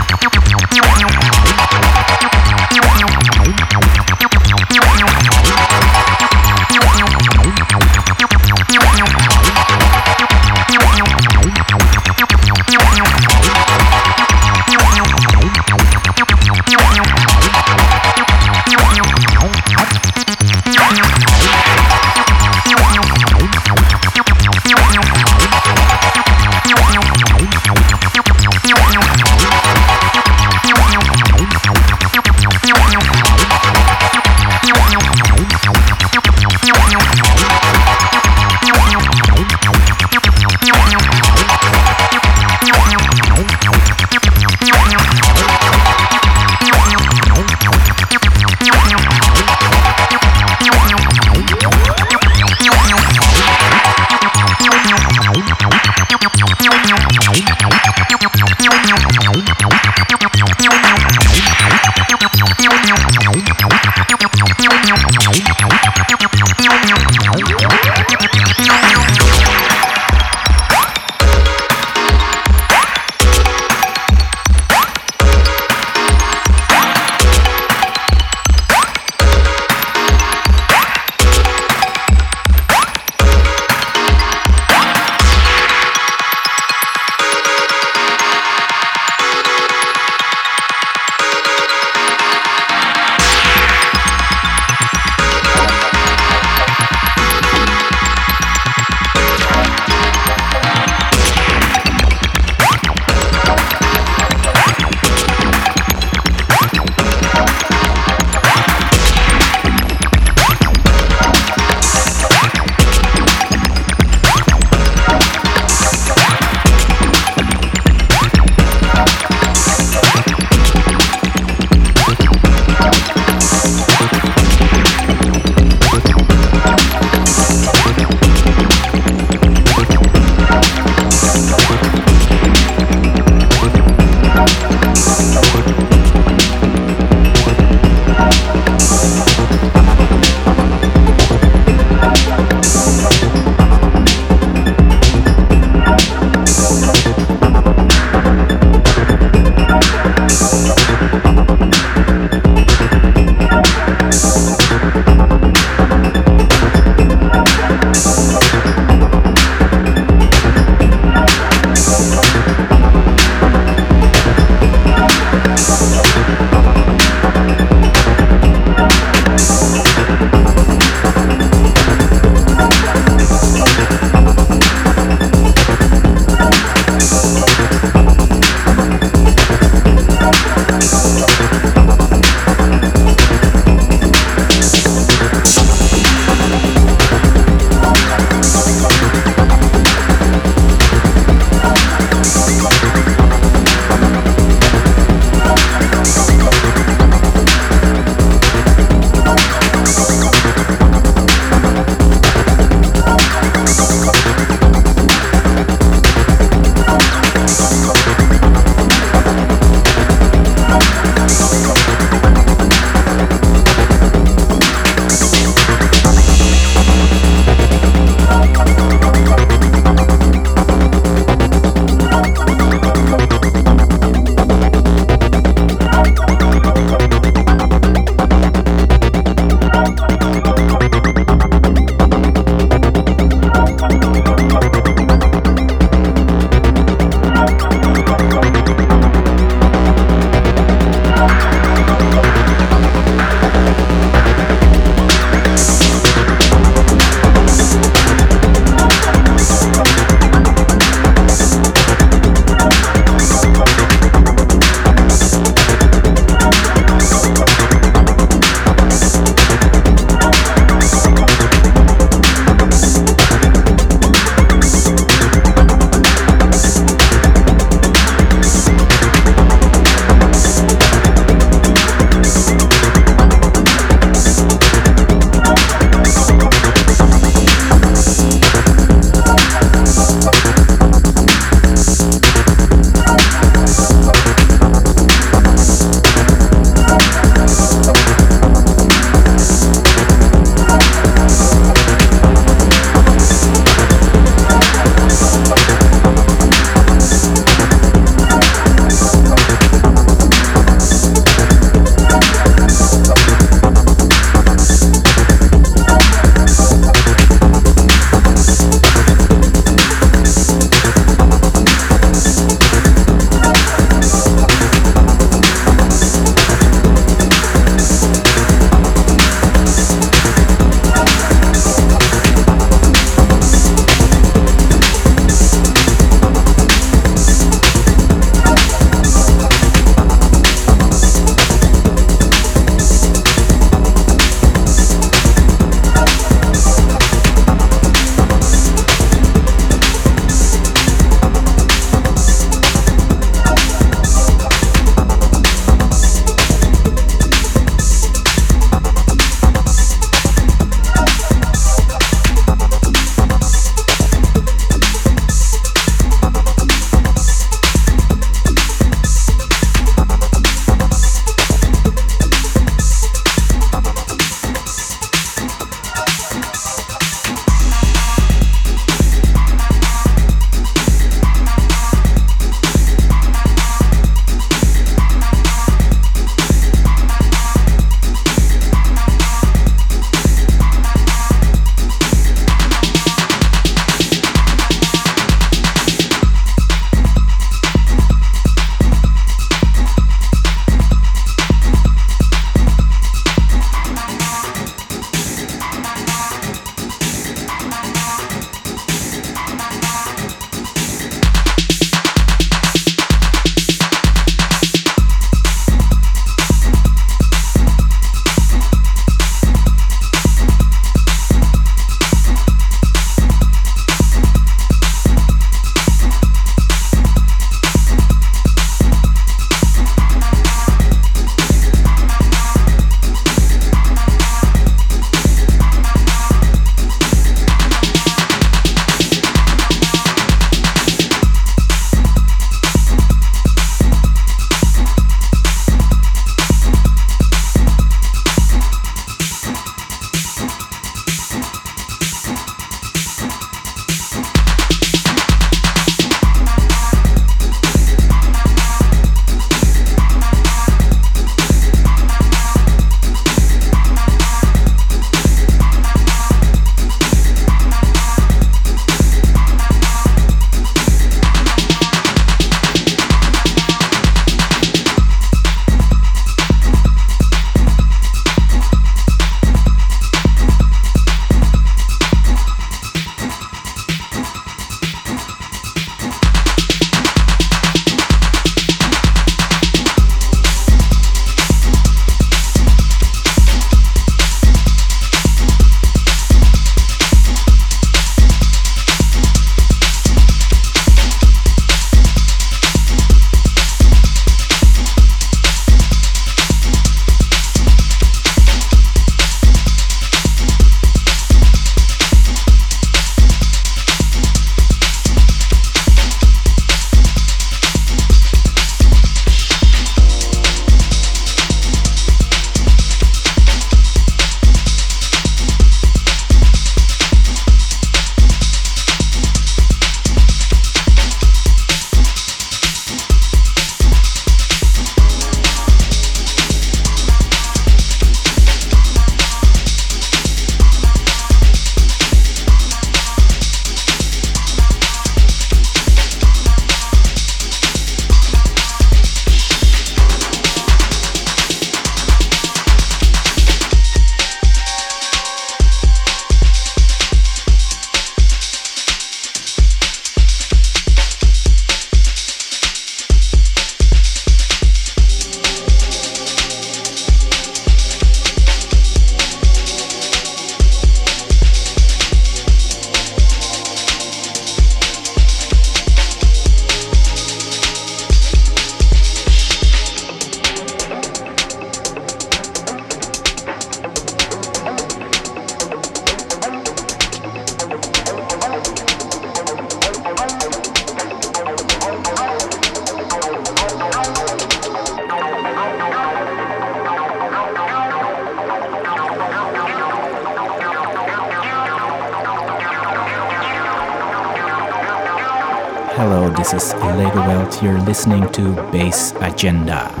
This is Legowelt. You're listening to Bass Agenda.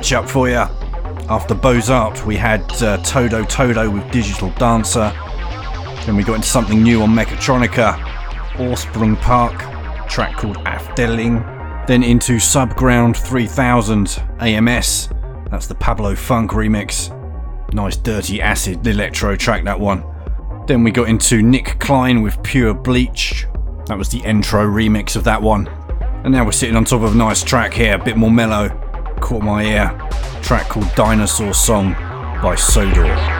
Catch up for you. After Bozart, we had uh, Todo Todo with Digital Dancer. Then we got into something new on Mechatronica, Orsprung Park, track called Afdeling. Then into Subground 3000 AMS, that's the Pablo Funk remix. Nice dirty acid electro track, that one. Then we got into Nick Klein with Pure Bleach, that was the intro remix of that one. And now we're sitting on top of a nice track here, a bit more mellow caught my ear. Track called Dinosaur Song by. Sodor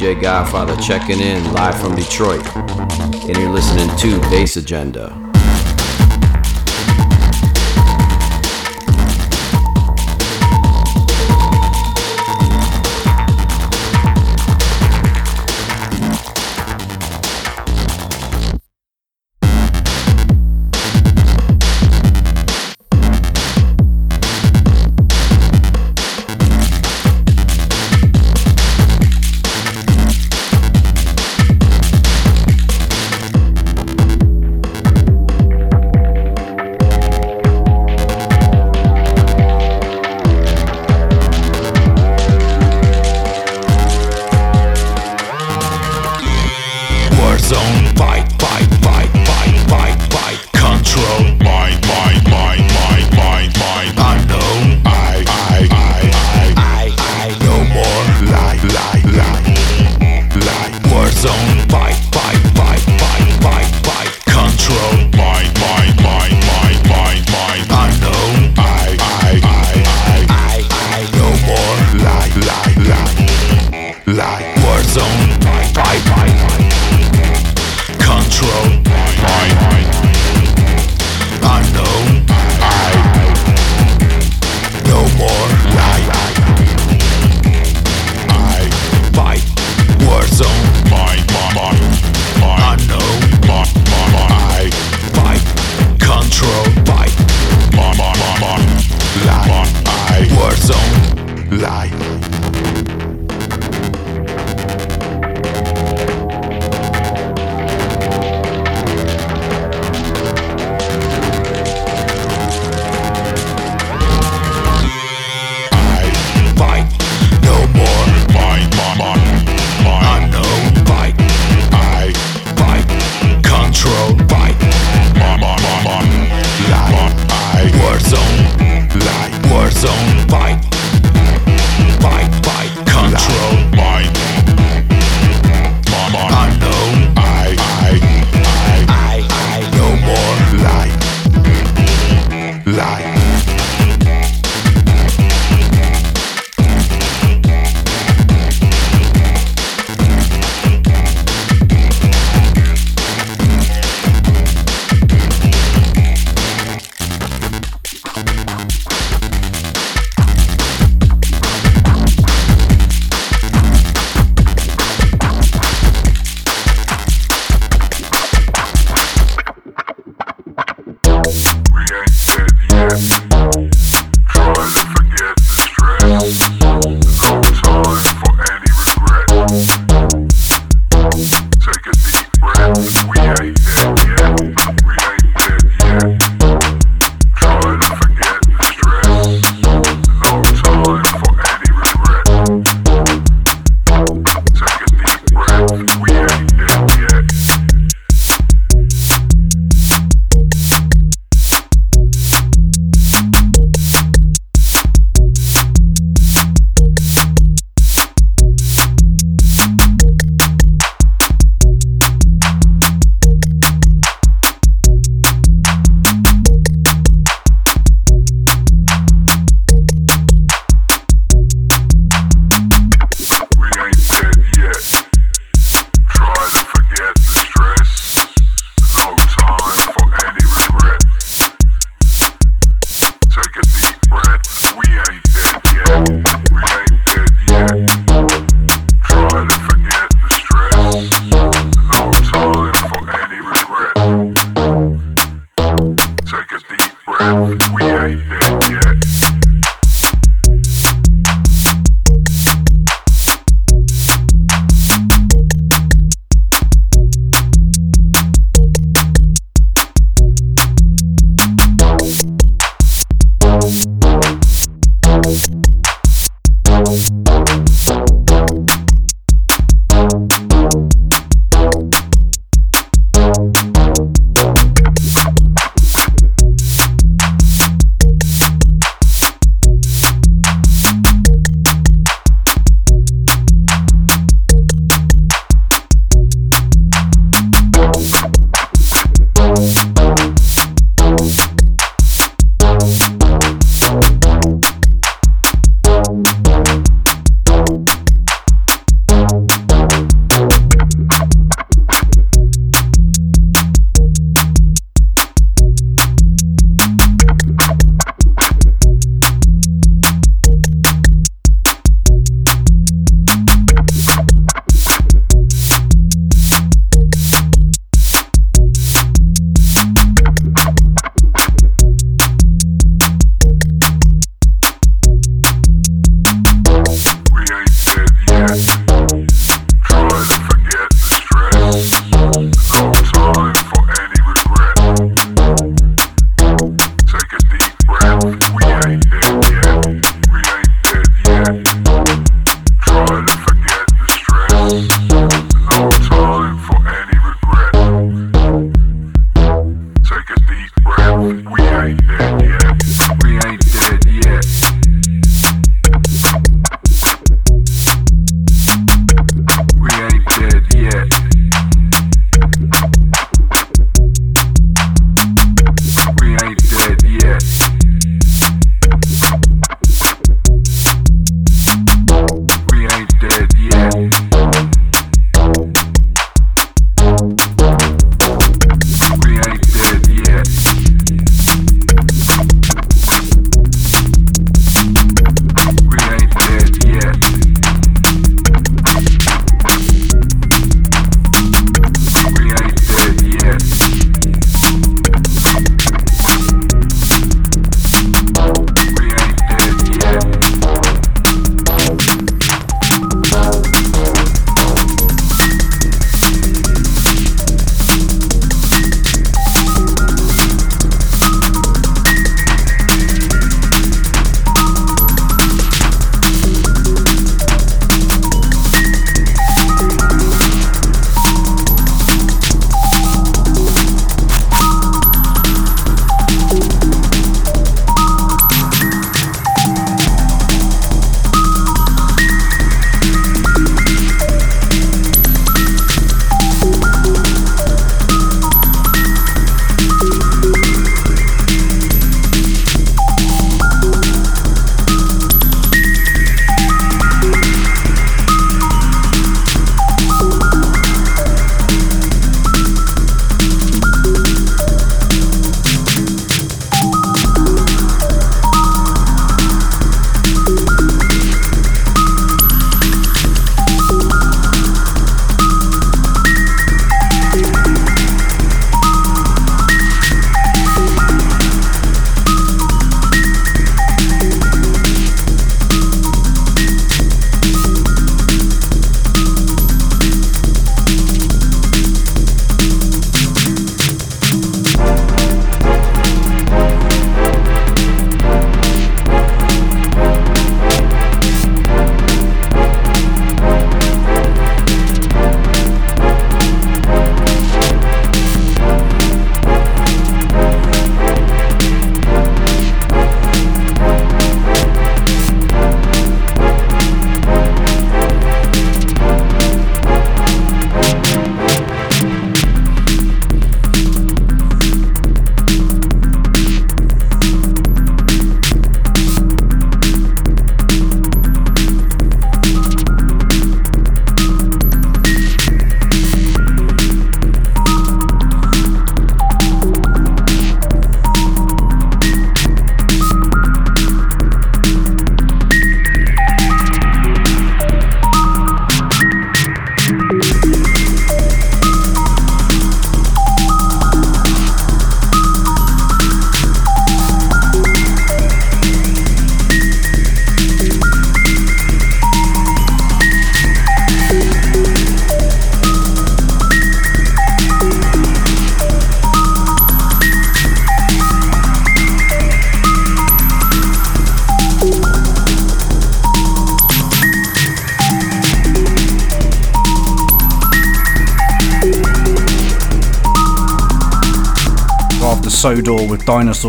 DJ Godfather checking in live from Detroit. And you're listening to Bass Agenda.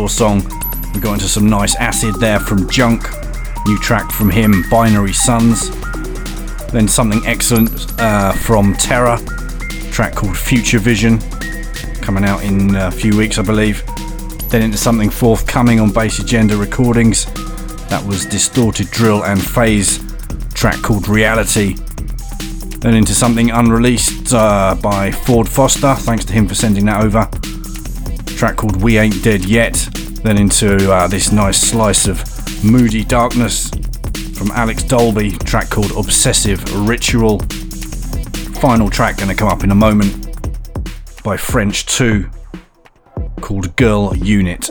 Dinosaur Song. We got into some nice acid there from Junk. New track from him, Binary Sons. Then something excellent uh, from Terra, track called Future Vision, coming out in a few weeks, I believe. Then into something forthcoming on Bass Agenda Recordings. That was Distorted Drill and Phase, track called Reality. Then into something unreleased uh, by Ford Foster, thanks to him for sending that over. Track called We Ain't Dead Yet. Then into uh, this nice slice of moody darkness from Alex Dolby, track called Obsessive Ritual. Final track going to come up in a moment by French 2 called Girl Unit.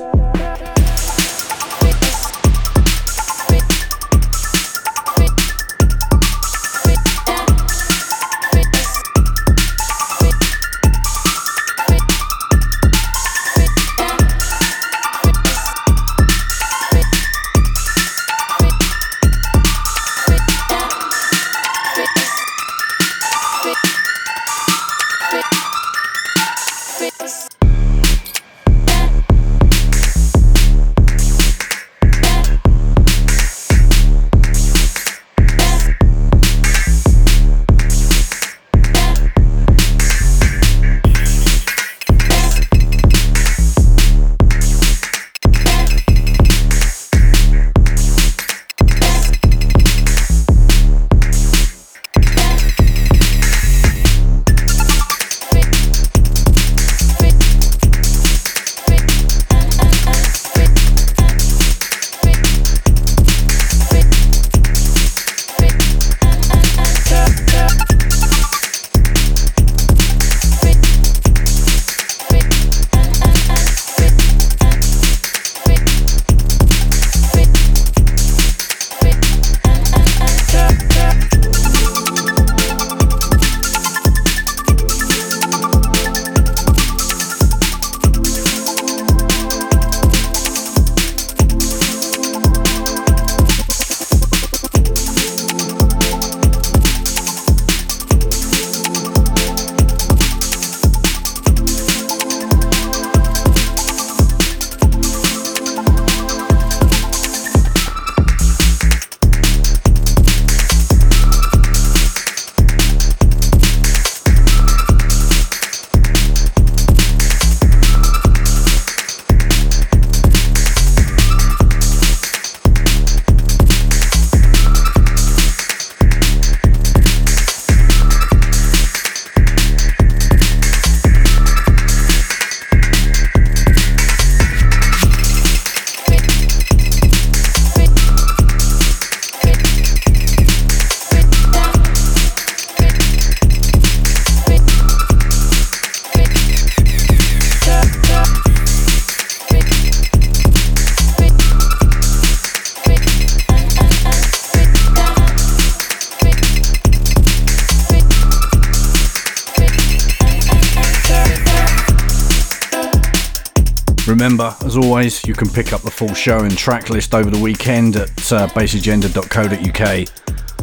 Can pick up the full show and track list over the weekend at uh, bassagenda.co.uk,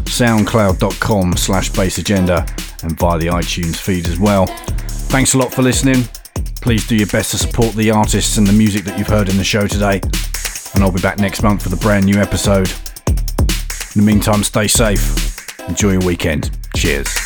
soundcloud.com slash bassagenda, and via the iTunes feed as well. Thanks a lot for listening. Please do your best to support the artists and the music that you've heard in the show today. And I'll be back next month with a brand new episode. In the meantime, stay safe. Enjoy your weekend. Cheers.